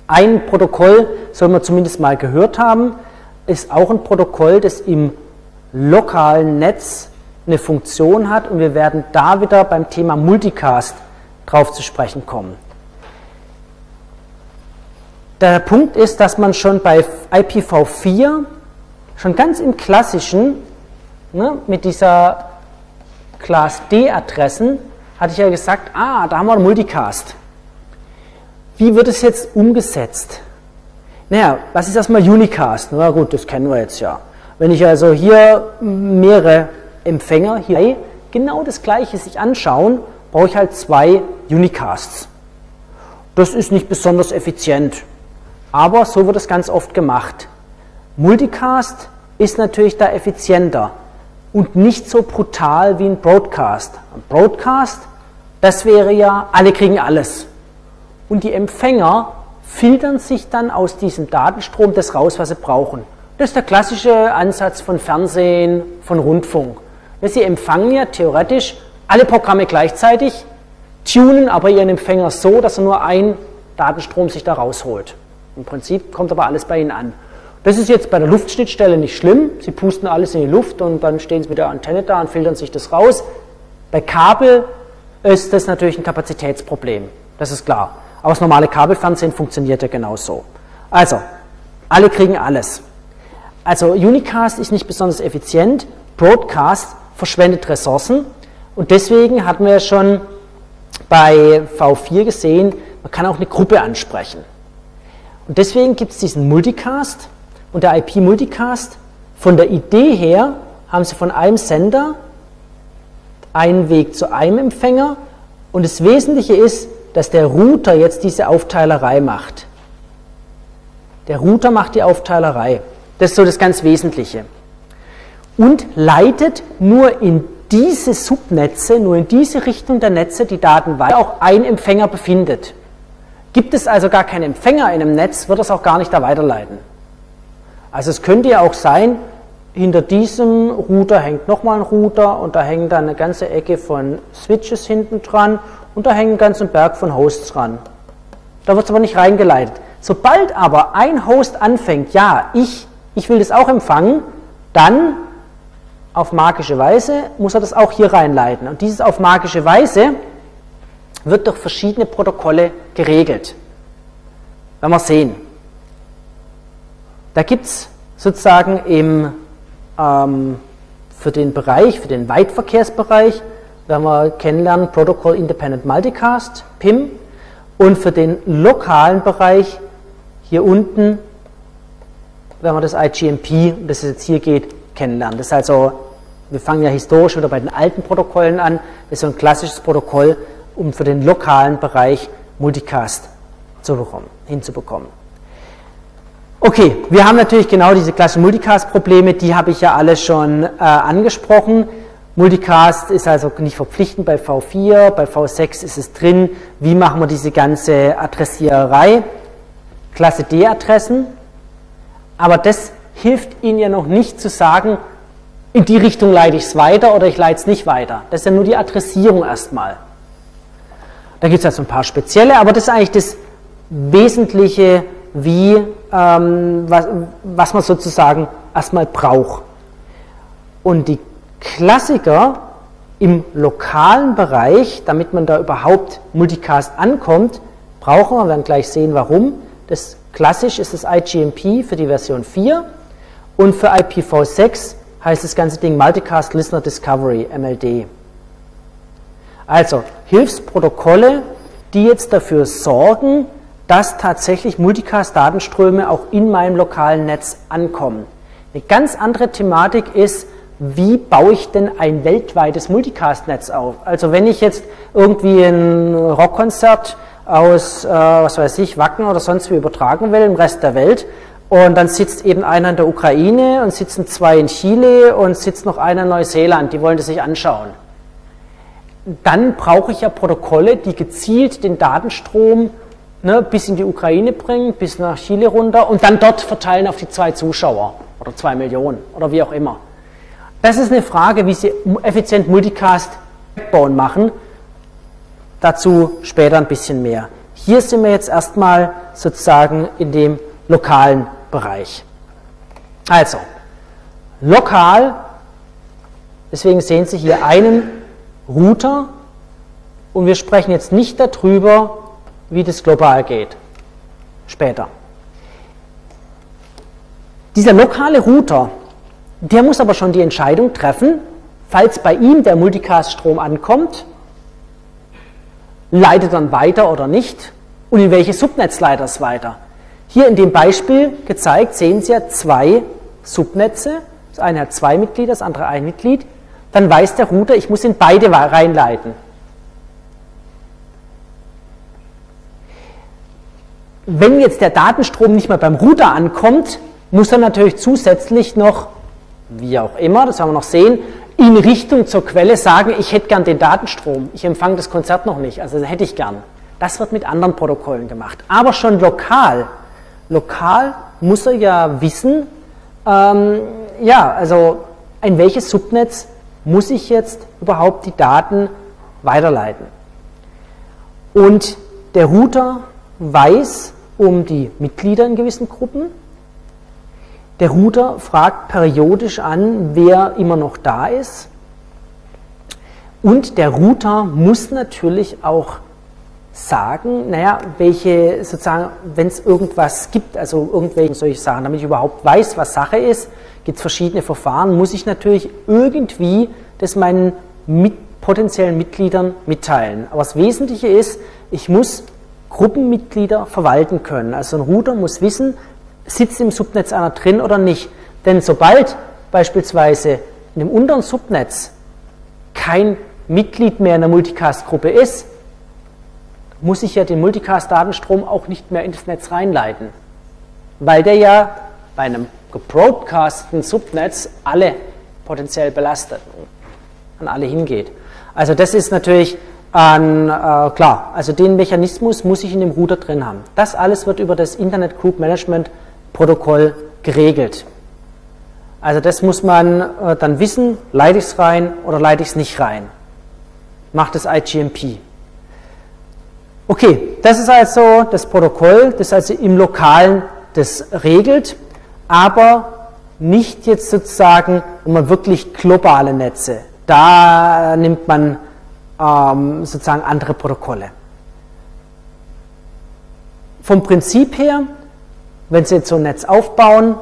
Ein Protokoll soll man zumindest mal gehört haben, ist auch ein Protokoll, das im lokalen Netz eine Funktion hat und wir werden da wieder beim Thema Multicast drauf zu sprechen kommen. Der Punkt ist, dass man schon bei IPv4 schon ganz im klassischen ne, mit dieser Class D-Adressen hatte ich ja gesagt, ah, da haben wir Multicast. Wie wird es jetzt umgesetzt? Naja, was ist erstmal Unicast? Na gut, das kennen wir jetzt ja. Wenn ich also hier mehrere Empfänger hier genau das gleiche sich anschauen, brauche ich halt zwei Unicasts. Das ist nicht besonders effizient, aber so wird es ganz oft gemacht. Multicast ist natürlich da effizienter und nicht so brutal wie ein Broadcast. Ein Broadcast, das wäre ja, alle kriegen alles. Und die Empfänger filtern sich dann aus diesem Datenstrom das raus, was sie brauchen. Das ist der klassische Ansatz von Fernsehen, von Rundfunk. Sie empfangen ja theoretisch alle Programme gleichzeitig, tunen aber ihren Empfänger so, dass er nur ein Datenstrom sich da rausholt. Im Prinzip kommt aber alles bei Ihnen an. Das ist jetzt bei der Luftschnittstelle nicht schlimm. Sie pusten alles in die Luft und dann stehen Sie mit der Antenne da und filtern sich das raus. Bei Kabel ist das natürlich ein Kapazitätsproblem. Das ist klar. Aber das normale Kabelfernsehen funktioniert ja genauso. Also, alle kriegen alles. Also Unicast ist nicht besonders effizient, Broadcast verschwendet Ressourcen und deswegen hatten wir schon bei V4 gesehen, man kann auch eine Gruppe ansprechen. Und deswegen gibt es diesen Multicast und der IP-Multicast. Von der Idee her haben sie von einem Sender einen Weg zu einem Empfänger und das Wesentliche ist, dass der Router jetzt diese Aufteilerei macht. Der Router macht die Aufteilerei. Das ist so das ganz Wesentliche. Und leitet nur in diese Subnetze, nur in diese Richtung der Netze die Daten weiter, auch ein Empfänger befindet. Gibt es also gar keinen Empfänger in einem Netz, wird es auch gar nicht da weiterleiten. Also es könnte ja auch sein, hinter diesem Router hängt nochmal ein Router und da hängen dann eine ganze Ecke von Switches hinten dran und da hängen einen ganzen Berg von Hosts dran. Da wird es aber nicht reingeleitet. Sobald aber ein Host anfängt, ja, ich, ich will das auch empfangen, dann auf magische Weise muss er das auch hier reinleiten. Und dieses auf magische Weise wird durch verschiedene Protokolle geregelt. Werden wir sehen. Da gibt es sozusagen im, ähm, für den Bereich, für den Weitverkehrsbereich, werden wir kennenlernen, Protocol Independent Multicast, PIM. Und für den lokalen Bereich hier unten werden wir das IGMP, das es jetzt hier geht, kennenlernen. Das ist also, wir fangen ja historisch wieder bei den alten Protokollen an. Das ist so ein klassisches Protokoll, um für den lokalen Bereich Multicast zu bekommen, hinzubekommen. Okay, wir haben natürlich genau diese klassischen Multicast-Probleme, die habe ich ja alle schon äh, angesprochen. Multicast ist also nicht verpflichtend bei V4, bei V6 ist es drin. Wie machen wir diese ganze Adressiererei? Klasse D-Adressen. Aber das hilft Ihnen ja noch nicht zu sagen, in die Richtung leite ich es weiter oder ich leite es nicht weiter. Das ist ja nur die Adressierung erstmal. Da gibt es also ein paar spezielle, aber das ist eigentlich das Wesentliche, wie, was, was man sozusagen erstmal braucht. Und die Klassiker im lokalen Bereich, damit man da überhaupt Multicast ankommt, brauchen wir, wir werden gleich sehen, warum. Das klassisch ist das IGMP für die Version 4 und für IPv6 heißt das ganze Ding Multicast Listener Discovery, MLD. Also Hilfsprotokolle, die jetzt dafür sorgen, dass tatsächlich Multicast-Datenströme auch in meinem lokalen Netz ankommen. Eine ganz andere Thematik ist, wie baue ich denn ein weltweites Multicast-Netz auf? Also wenn ich jetzt irgendwie ein Rockkonzert aus, äh, was weiß ich, Wacken oder sonst wie übertragen will im Rest der Welt und dann sitzt eben einer in der Ukraine und sitzen zwei in Chile und sitzt noch einer in Neuseeland, die wollen das sich anschauen. Dann brauche ich ja Protokolle, die gezielt den Datenstrom ne, bis in die Ukraine bringen, bis nach Chile runter und dann dort verteilen auf die zwei Zuschauer oder zwei Millionen oder wie auch immer. Das ist eine Frage, wie Sie effizient Multicast Backbone machen. Dazu später ein bisschen mehr. Hier sind wir jetzt erstmal sozusagen in dem lokalen Bereich. Also, lokal, deswegen sehen Sie hier einen Router und wir sprechen jetzt nicht darüber, wie das global geht. Später. Dieser lokale Router der muss aber schon die Entscheidung treffen, falls bei ihm der Multicast-Strom ankommt, leitet dann weiter oder nicht und in welche Subnetz leitet es weiter. Hier in dem Beispiel gezeigt sehen Sie ja zwei Subnetze. Das eine hat zwei Mitglieder, das andere ein Mitglied. Dann weiß der Router, ich muss in beide reinleiten. Wenn jetzt der Datenstrom nicht mehr beim Router ankommt, muss er natürlich zusätzlich noch wie auch immer, das werden wir noch sehen, in Richtung zur Quelle sagen, ich hätte gern den Datenstrom, ich empfange das Konzert noch nicht, also hätte ich gern. Das wird mit anderen Protokollen gemacht. Aber schon lokal. Lokal muss er ja wissen, ähm, ja, also in welches Subnetz muss ich jetzt überhaupt die Daten weiterleiten. Und der Router weiß um die Mitglieder in gewissen Gruppen, der Router fragt periodisch an, wer immer noch da ist. Und der Router muss natürlich auch sagen, naja, welche sozusagen, wenn es irgendwas gibt, also irgendwelche solche Sachen, damit ich überhaupt weiß, was Sache ist, gibt es verschiedene Verfahren, muss ich natürlich irgendwie das meinen mit, potenziellen Mitgliedern mitteilen. Aber das Wesentliche ist, ich muss Gruppenmitglieder verwalten können. Also ein Router muss wissen, sitzt im Subnetz einer drin oder nicht. Denn sobald beispielsweise in dem unteren Subnetz kein Mitglied mehr in der Multicast-Gruppe ist, muss ich ja den Multicast-Datenstrom auch nicht mehr ins Netz reinleiten, weil der ja bei einem gebroadcasteten Subnetz alle potenziell belastet, an alle hingeht. Also das ist natürlich an, äh, klar, also den Mechanismus muss ich in dem Router drin haben. Das alles wird über das Internet Group Management Protokoll geregelt. Also das muss man äh, dann wissen, leite ich es rein oder leite ich es nicht rein. Macht das IGMP. Okay, das ist also das Protokoll, das also im Lokalen das regelt, aber nicht jetzt sozusagen, man wirklich globale Netze, da nimmt man ähm, sozusagen andere Protokolle. Vom Prinzip her wenn Sie jetzt so ein Netz aufbauen,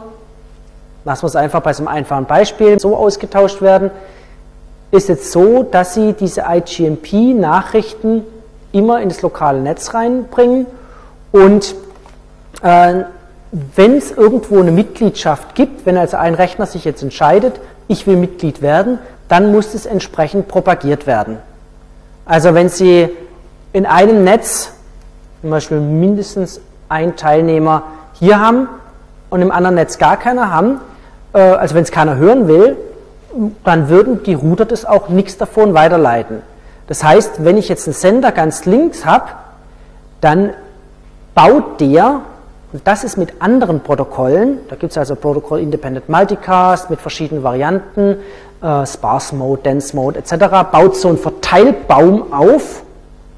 lassen wir es einfach bei so einem einfachen Beispiel so ausgetauscht werden, ist es so, dass Sie diese IGMP-Nachrichten immer in das lokale Netz reinbringen und äh, wenn es irgendwo eine Mitgliedschaft gibt, wenn also ein Rechner sich jetzt entscheidet, ich will Mitglied werden, dann muss es entsprechend propagiert werden. Also wenn Sie in einem Netz zum Beispiel mindestens ein Teilnehmer hier haben und im anderen Netz gar keiner haben, äh, also wenn es keiner hören will, dann würden die Router das auch nichts davon weiterleiten. Das heißt, wenn ich jetzt einen Sender ganz links habe, dann baut der, und das ist mit anderen Protokollen, da gibt es also Protokoll Independent Multicast mit verschiedenen Varianten, äh, Sparse Mode, Dense Mode etc., baut so einen Verteilbaum auf.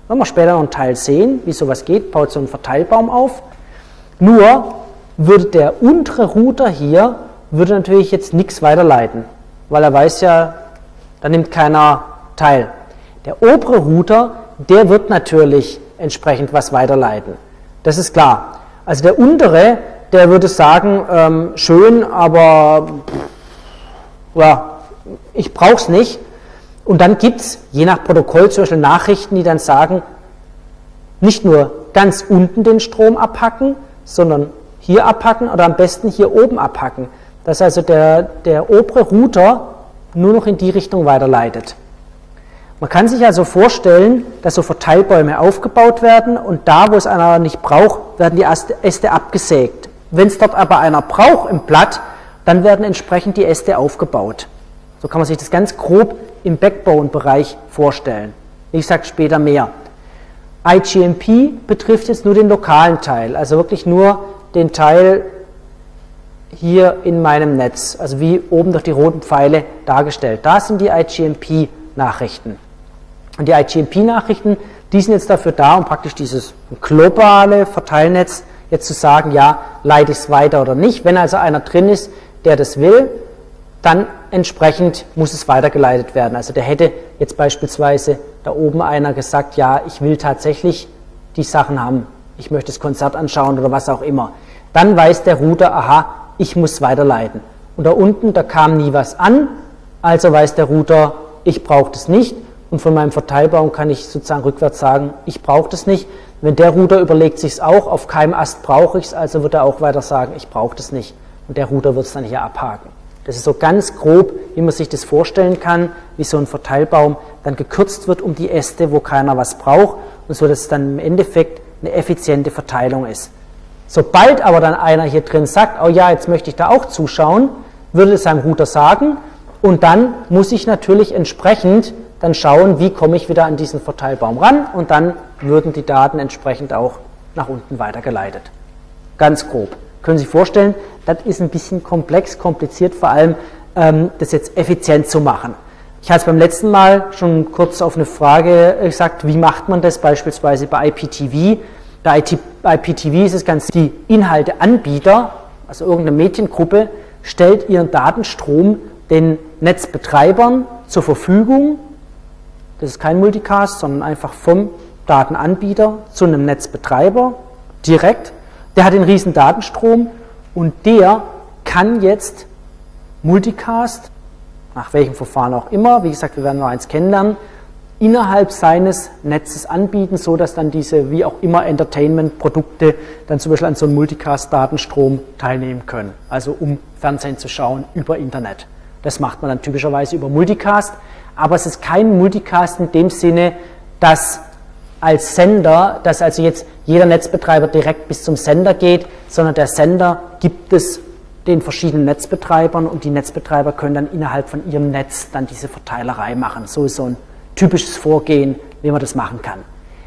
Wenn wir später noch einen Teil sehen, wie sowas geht, baut so einen Verteilbaum auf. Nur würde der untere Router hier, würde natürlich jetzt nichts weiterleiten, weil er weiß ja, da nimmt keiner teil. Der obere Router, der wird natürlich entsprechend was weiterleiten. Das ist klar. Also der untere, der würde sagen, ähm, schön, aber ja, ich brauche es nicht. Und dann gibt es je nach Protokoll zum Beispiel Nachrichten, die dann sagen, nicht nur ganz unten den Strom abhacken, sondern hier abhacken oder am besten hier oben abhacken. Dass also der, der obere Router nur noch in die Richtung weiterleitet. Man kann sich also vorstellen, dass so Verteilbäume aufgebaut werden und da, wo es einer nicht braucht, werden die Äste abgesägt. Wenn es dort aber einer braucht im Blatt, dann werden entsprechend die Äste aufgebaut. So kann man sich das ganz grob im Backbone-Bereich vorstellen. Ich sage später mehr. IGMP betrifft jetzt nur den lokalen Teil, also wirklich nur den Teil hier in meinem Netz, also wie oben durch die roten Pfeile dargestellt. Da sind die IGMP-Nachrichten. Und die IGMP-Nachrichten, die sind jetzt dafür da, um praktisch dieses globale Verteilnetz jetzt zu sagen, ja, leite ich es weiter oder nicht. Wenn also einer drin ist, der das will, dann entsprechend muss es weitergeleitet werden. Also der hätte jetzt beispielsweise da oben einer gesagt, ja, ich will tatsächlich die Sachen haben, ich möchte das Konzert anschauen oder was auch immer. Dann weiß der Router, aha, ich muss weiterleiten. Und da unten, da kam nie was an, also weiß der Router, ich brauche das nicht. Und von meinem Verteilbaum kann ich sozusagen rückwärts sagen, ich brauche das nicht. Wenn der Router überlegt sich auch, auf keinem Ast brauche ich es, also wird er auch weiter sagen, ich brauche das nicht. Und der Router wird es dann hier abhaken. Das ist so ganz grob, wie man sich das vorstellen kann, wie so ein Verteilbaum dann gekürzt wird um die Äste, wo keiner was braucht und so, dass es dann im Endeffekt eine effiziente Verteilung ist. Sobald aber dann einer hier drin sagt, oh ja, jetzt möchte ich da auch zuschauen, würde es seinem Router sagen und dann muss ich natürlich entsprechend dann schauen, wie komme ich wieder an diesen Verteilbaum ran und dann würden die Daten entsprechend auch nach unten weitergeleitet. Ganz grob. Können Sie sich vorstellen, das ist ein bisschen komplex, kompliziert, vor allem ähm, das jetzt effizient zu machen. Ich hatte es beim letzten Mal schon kurz auf eine Frage gesagt, wie macht man das beispielsweise bei IPTV? Bei IPTV ist es ganz, die Inhalteanbieter, also irgendeine Mediengruppe, stellt ihren Datenstrom den Netzbetreibern zur Verfügung. Das ist kein Multicast, sondern einfach vom Datenanbieter zu einem Netzbetreiber direkt. Der hat den riesen Datenstrom und der kann jetzt Multicast, nach welchem Verfahren auch immer, wie gesagt, wir werden nur eins kennenlernen, innerhalb seines Netzes anbieten, so dass dann diese wie auch immer Entertainment-Produkte dann zum Beispiel an so einem Multicast-Datenstrom teilnehmen können. Also um Fernsehen zu schauen über Internet. Das macht man dann typischerweise über Multicast, aber es ist kein Multicast in dem Sinne, dass als Sender, dass also jetzt jeder Netzbetreiber direkt bis zum Sender geht, sondern der Sender gibt es den verschiedenen Netzbetreibern und die Netzbetreiber können dann innerhalb von ihrem Netz dann diese Verteilerei machen. So ist so ein typisches Vorgehen, wie man das machen kann.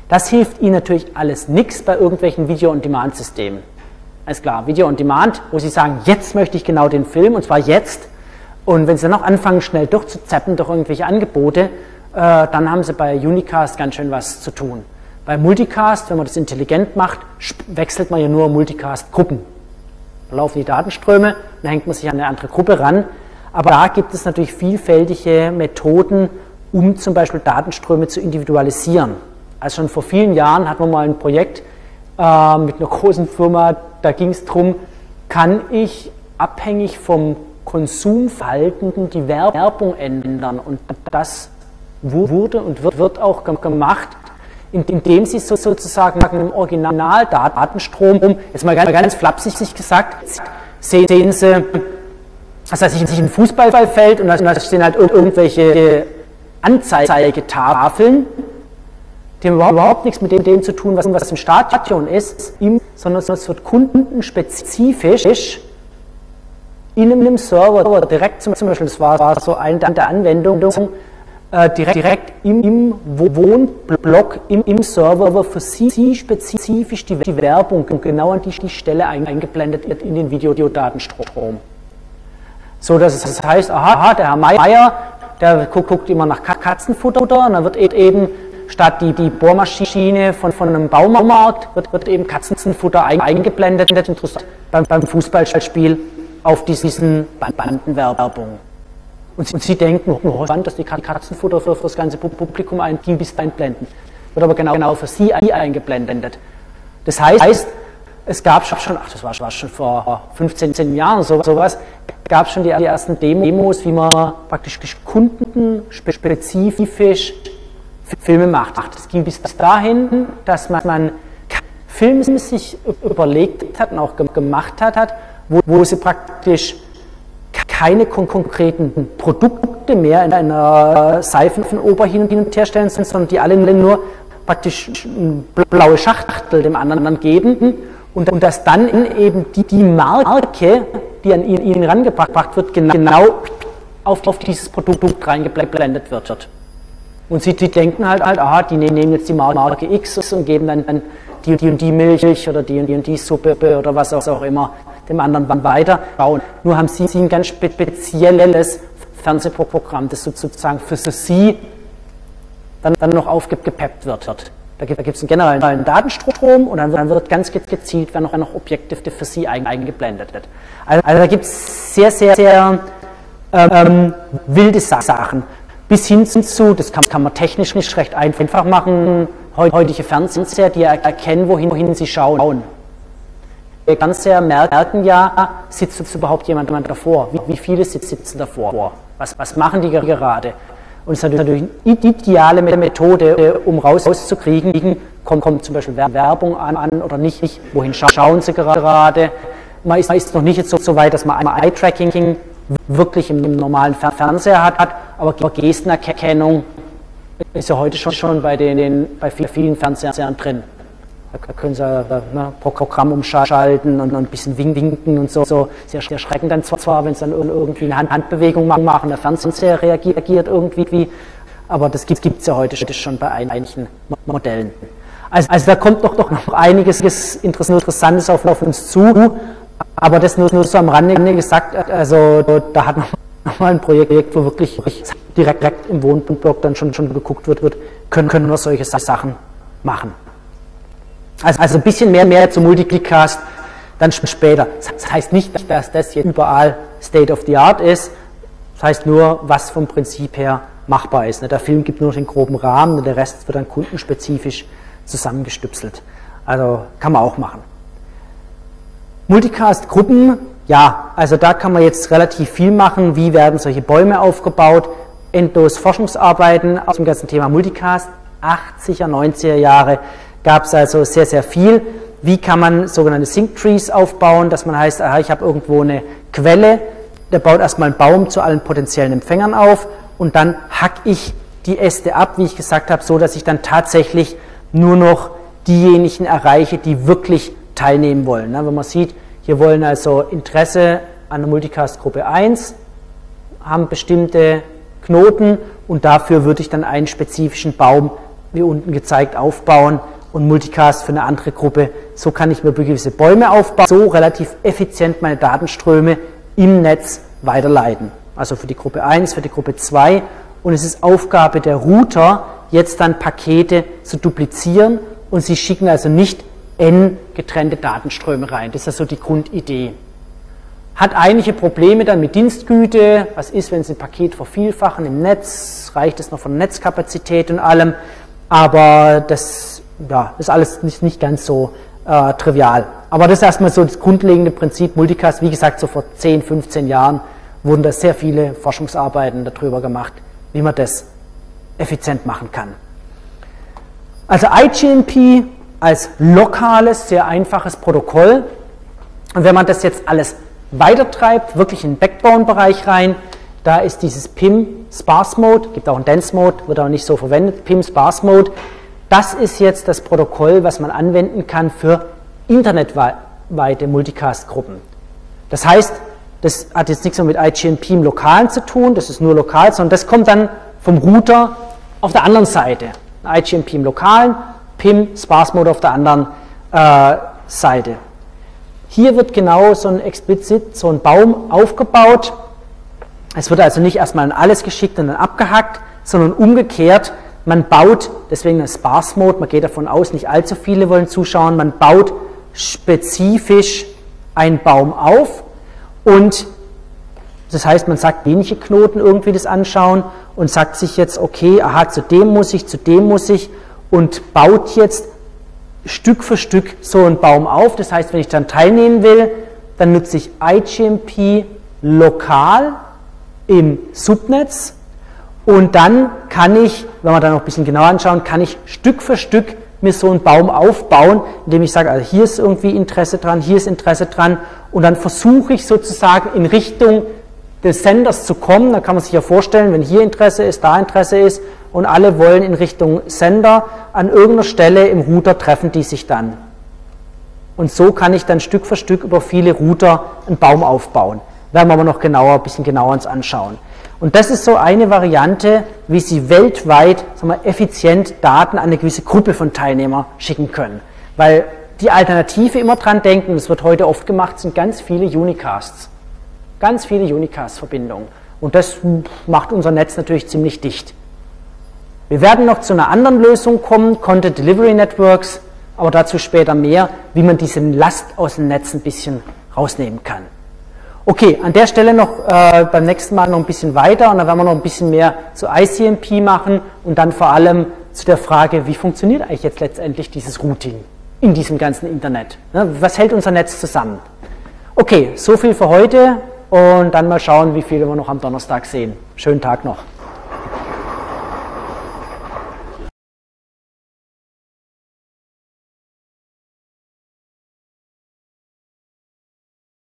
Das hilft Ihnen natürlich alles nichts bei irgendwelchen Video-on-Demand-Systemen. Alles klar, Video-on-Demand, wo Sie sagen, jetzt möchte ich genau den Film und zwar jetzt. Und wenn Sie dann auch anfangen, schnell durchzuzappen durch irgendwelche Angebote, äh, dann haben sie bei Unicast ganz schön was zu tun. Bei Multicast, wenn man das intelligent macht, wechselt man ja nur Multicast-Gruppen. Da laufen die Datenströme, dann hängt man sich an eine andere Gruppe ran. Aber da gibt es natürlich vielfältige Methoden, um zum Beispiel Datenströme zu individualisieren. Also schon vor vielen Jahren hatten wir mal ein Projekt äh, mit einer großen Firma, da ging es darum, kann ich abhängig vom Konsumverhalten die Werbung ändern. Und das wurde und wird, auch gemacht, indem sie so sozusagen im Originaldatenstrom, jetzt mal ganz, ganz flapsig gesagt, sehen sie, das heißt, sich ein Fußballfeld und da stehen halt irgendwelche Anzeigetafeln Die haben überhaupt nichts mit dem, dem zu tun, was, was im Stadion ist, sondern es wird kundenspezifisch in einem Server direkt zum, Beispiel, das war, so eine der Anwendungen, äh, direkt, direkt im, im Wohnblock, im, im Server für Sie, spezifisch die, die Werbung genau an die, die Stelle eingeblendet wird in den Videodatenstrom. So dass es das heißt, aha, der Herr Meier, der guckt, guckt immer nach Katzenfutter und dann wird eben statt die, die Bohrmaschine von, von einem Baumarkt, wird, wird eben Katzenfutter eingeblendet. Interessant beim, beim Fußballspiel auf diesen Bandenwerbung. Und sie, und sie denken, oh, spannend, dass die Katzenfutter für, für das ganze Publikum ein bis einblenden. Wird aber genau, genau für sie eingeblendet. Das heißt, es gab schon, ach, das war, war schon vor 15 Jahren so, sowas, gab schon die, die, ersten Demos, wie man praktisch kundenspezifisch Filme macht. Das ging bis dahin, dass man, man Filme sich überlegt hat und auch gemacht hat, wo, wo sie praktisch keine konkreten Produkte mehr in einer Seifenober hin und her stellen, sondern die alle nur praktisch eine blaue Schachtel dem anderen geben und, und dass dann eben die, die Marke, die an ihn, ihn rangebracht wird, genau, genau auf, auf dieses Produkt reingeblendet wird. Und sie, sie denken halt, halt, aha, die nehmen jetzt die Marke X und geben dann, dann die und die, und die Milch oder die und die und die Suppe oder was auch immer dem anderen weiter bauen. Nur haben sie, ein ganz spezielles Fernsehprogramm, das sozusagen für sie dann, dann noch aufgepeppt wird. Da gibt es einen generellen Datenstrom und dann, wird ganz gezielt werden noch, noch Objekte für Sie eingeblendet. Also, also da gibt es sehr, sehr, sehr ähm, wilde Sachen. Bis hin zu, das kann, kann man technisch nicht recht einfach machen, heutige Fernseher, die erkennen, wohin, wohin sie schauen. Die Fernseher merken ja, sitzt überhaupt jemand davor? Wie, viele sitzen davor? Was, was machen die gerade? Und es ist natürlich eine ideale Methode, um rauszukriegen, kommt, kommt zum Beispiel Werbung an, an oder nicht, wohin schauen sie gerade. Man ist, man ist noch nicht jetzt so, weit, dass man einmal Eye-Tracking wirklich im, im normalen Fernseher hat, aber Gestenerkennung ist ja heute schon, schon bei, den, bei vielen Fernsehern drin. Da können Sie ne, Programm umschalten und, ein bisschen winken und so. so. Sie erschrecken dann zwar, wenn Sie dann irgendwie eine Handbewegung machen, der Fernseher reagiert irgendwie, aber das gibt es ja heute schon bei einigen Modellen. Also, also da kommt doch, noch einiges Interessantes auf, auf uns zu, aber das nur, nur so am Rande gesagt, also da hat man mal ein Projekt, wo wirklich direkt, direkt im Wohnblock dann schon, schon geguckt wird, wird können, können wir solche Sachen machen. Also, also ein bisschen mehr, mehr zum Multicast dann später. Das heißt nicht, dass das jetzt überall State of the Art ist. Das heißt nur, was vom Prinzip her machbar ist. Der Film gibt nur den groben Rahmen und der Rest wird dann kundenspezifisch zusammengestüpselt. Also kann man auch machen. Multicast-Gruppen, ja, also da kann man jetzt relativ viel machen. Wie werden solche Bäume aufgebaut? Endlos Forschungsarbeiten aus dem ganzen Thema Multicast, 80er, 90er Jahre gab es also sehr, sehr viel. Wie kann man sogenannte Sync Trees aufbauen, dass man heißt, aha, ich habe irgendwo eine Quelle, der baut erstmal einen Baum zu allen potenziellen Empfängern auf und dann hack ich die Äste ab, wie ich gesagt habe, so dass ich dann tatsächlich nur noch diejenigen erreiche, die wirklich teilnehmen wollen. wenn man sieht, hier wollen also Interesse an der Multicast-Gruppe 1, haben bestimmte Knoten und dafür würde ich dann einen spezifischen Baum, wie unten gezeigt, aufbauen, und Multicast für eine andere Gruppe. So kann ich mir gewisse Bäume aufbauen, so relativ effizient meine Datenströme im Netz weiterleiten. Also für die Gruppe 1, für die Gruppe 2. Und es ist Aufgabe der Router, jetzt dann Pakete zu duplizieren und sie schicken also nicht n getrennte Datenströme rein. Das ist also die Grundidee. Hat einige Probleme dann mit Dienstgüte. Was ist, wenn Sie ein Paket vervielfachen im Netz? Reicht es noch von Netzkapazität und allem? Aber das ja, ist alles nicht, nicht ganz so äh, trivial. Aber das ist erstmal so das grundlegende Prinzip Multicast. Wie gesagt, so vor 10, 15 Jahren wurden da sehr viele Forschungsarbeiten darüber gemacht, wie man das effizient machen kann. Also IGNP als lokales, sehr einfaches Protokoll. Und wenn man das jetzt alles weitertreibt, wirklich in den Backbone-Bereich rein, da ist dieses PIM Sparse Mode, gibt auch einen Dense Mode, wird aber nicht so verwendet, PIM Sparse Mode das ist jetzt das Protokoll, was man anwenden kann für internetweite Multicast-Gruppen. Das heißt, das hat jetzt nichts mehr mit IGMP im Lokalen zu tun, das ist nur lokal, sondern das kommt dann vom Router auf der anderen Seite. IGMP im Lokalen, PIM, Sparse Mode auf der anderen äh, Seite. Hier wird genau so ein explizit so ein Baum aufgebaut. Es wird also nicht erstmal an alles geschickt und dann abgehackt, sondern umgekehrt man baut, deswegen ein Sparse Mode, man geht davon aus, nicht allzu viele wollen zuschauen, man baut spezifisch einen Baum auf und das heißt, man sagt wenige Knoten irgendwie das anschauen und sagt sich jetzt, okay, aha, zu dem muss ich, zu dem muss ich und baut jetzt Stück für Stück so einen Baum auf. Das heißt, wenn ich dann teilnehmen will, dann nutze ich IGMP lokal im Subnetz und dann kann ich, wenn wir dann noch ein bisschen genauer anschauen, kann ich Stück für Stück mir so einen Baum aufbauen, indem ich sage, also hier ist irgendwie Interesse dran, hier ist Interesse dran und dann versuche ich sozusagen in Richtung des Senders zu kommen. Da kann man sich ja vorstellen, wenn hier Interesse ist, da Interesse ist und alle wollen in Richtung Sender, an irgendeiner Stelle im Router treffen die sich dann. Und so kann ich dann Stück für Stück über viele Router einen Baum aufbauen. Werden wir aber noch genauer, ein bisschen genauer uns anschauen. Und das ist so eine Variante, wie Sie weltweit sagen wir, effizient Daten an eine gewisse Gruppe von Teilnehmern schicken können. Weil die Alternative immer dran denken, das wird heute oft gemacht, sind ganz viele Unicasts. Ganz viele Unicast-Verbindungen. Und das macht unser Netz natürlich ziemlich dicht. Wir werden noch zu einer anderen Lösung kommen, Content Delivery Networks, aber dazu später mehr, wie man diese Last aus dem Netz ein bisschen rausnehmen kann. Okay, an der Stelle noch äh, beim nächsten Mal noch ein bisschen weiter und dann werden wir noch ein bisschen mehr zu ICMP machen und dann vor allem zu der Frage, wie funktioniert eigentlich jetzt letztendlich dieses Routing in diesem ganzen Internet? Ne, was hält unser Netz zusammen? Okay, so viel für heute und dann mal schauen, wie viele wir noch am Donnerstag sehen. Schönen Tag noch.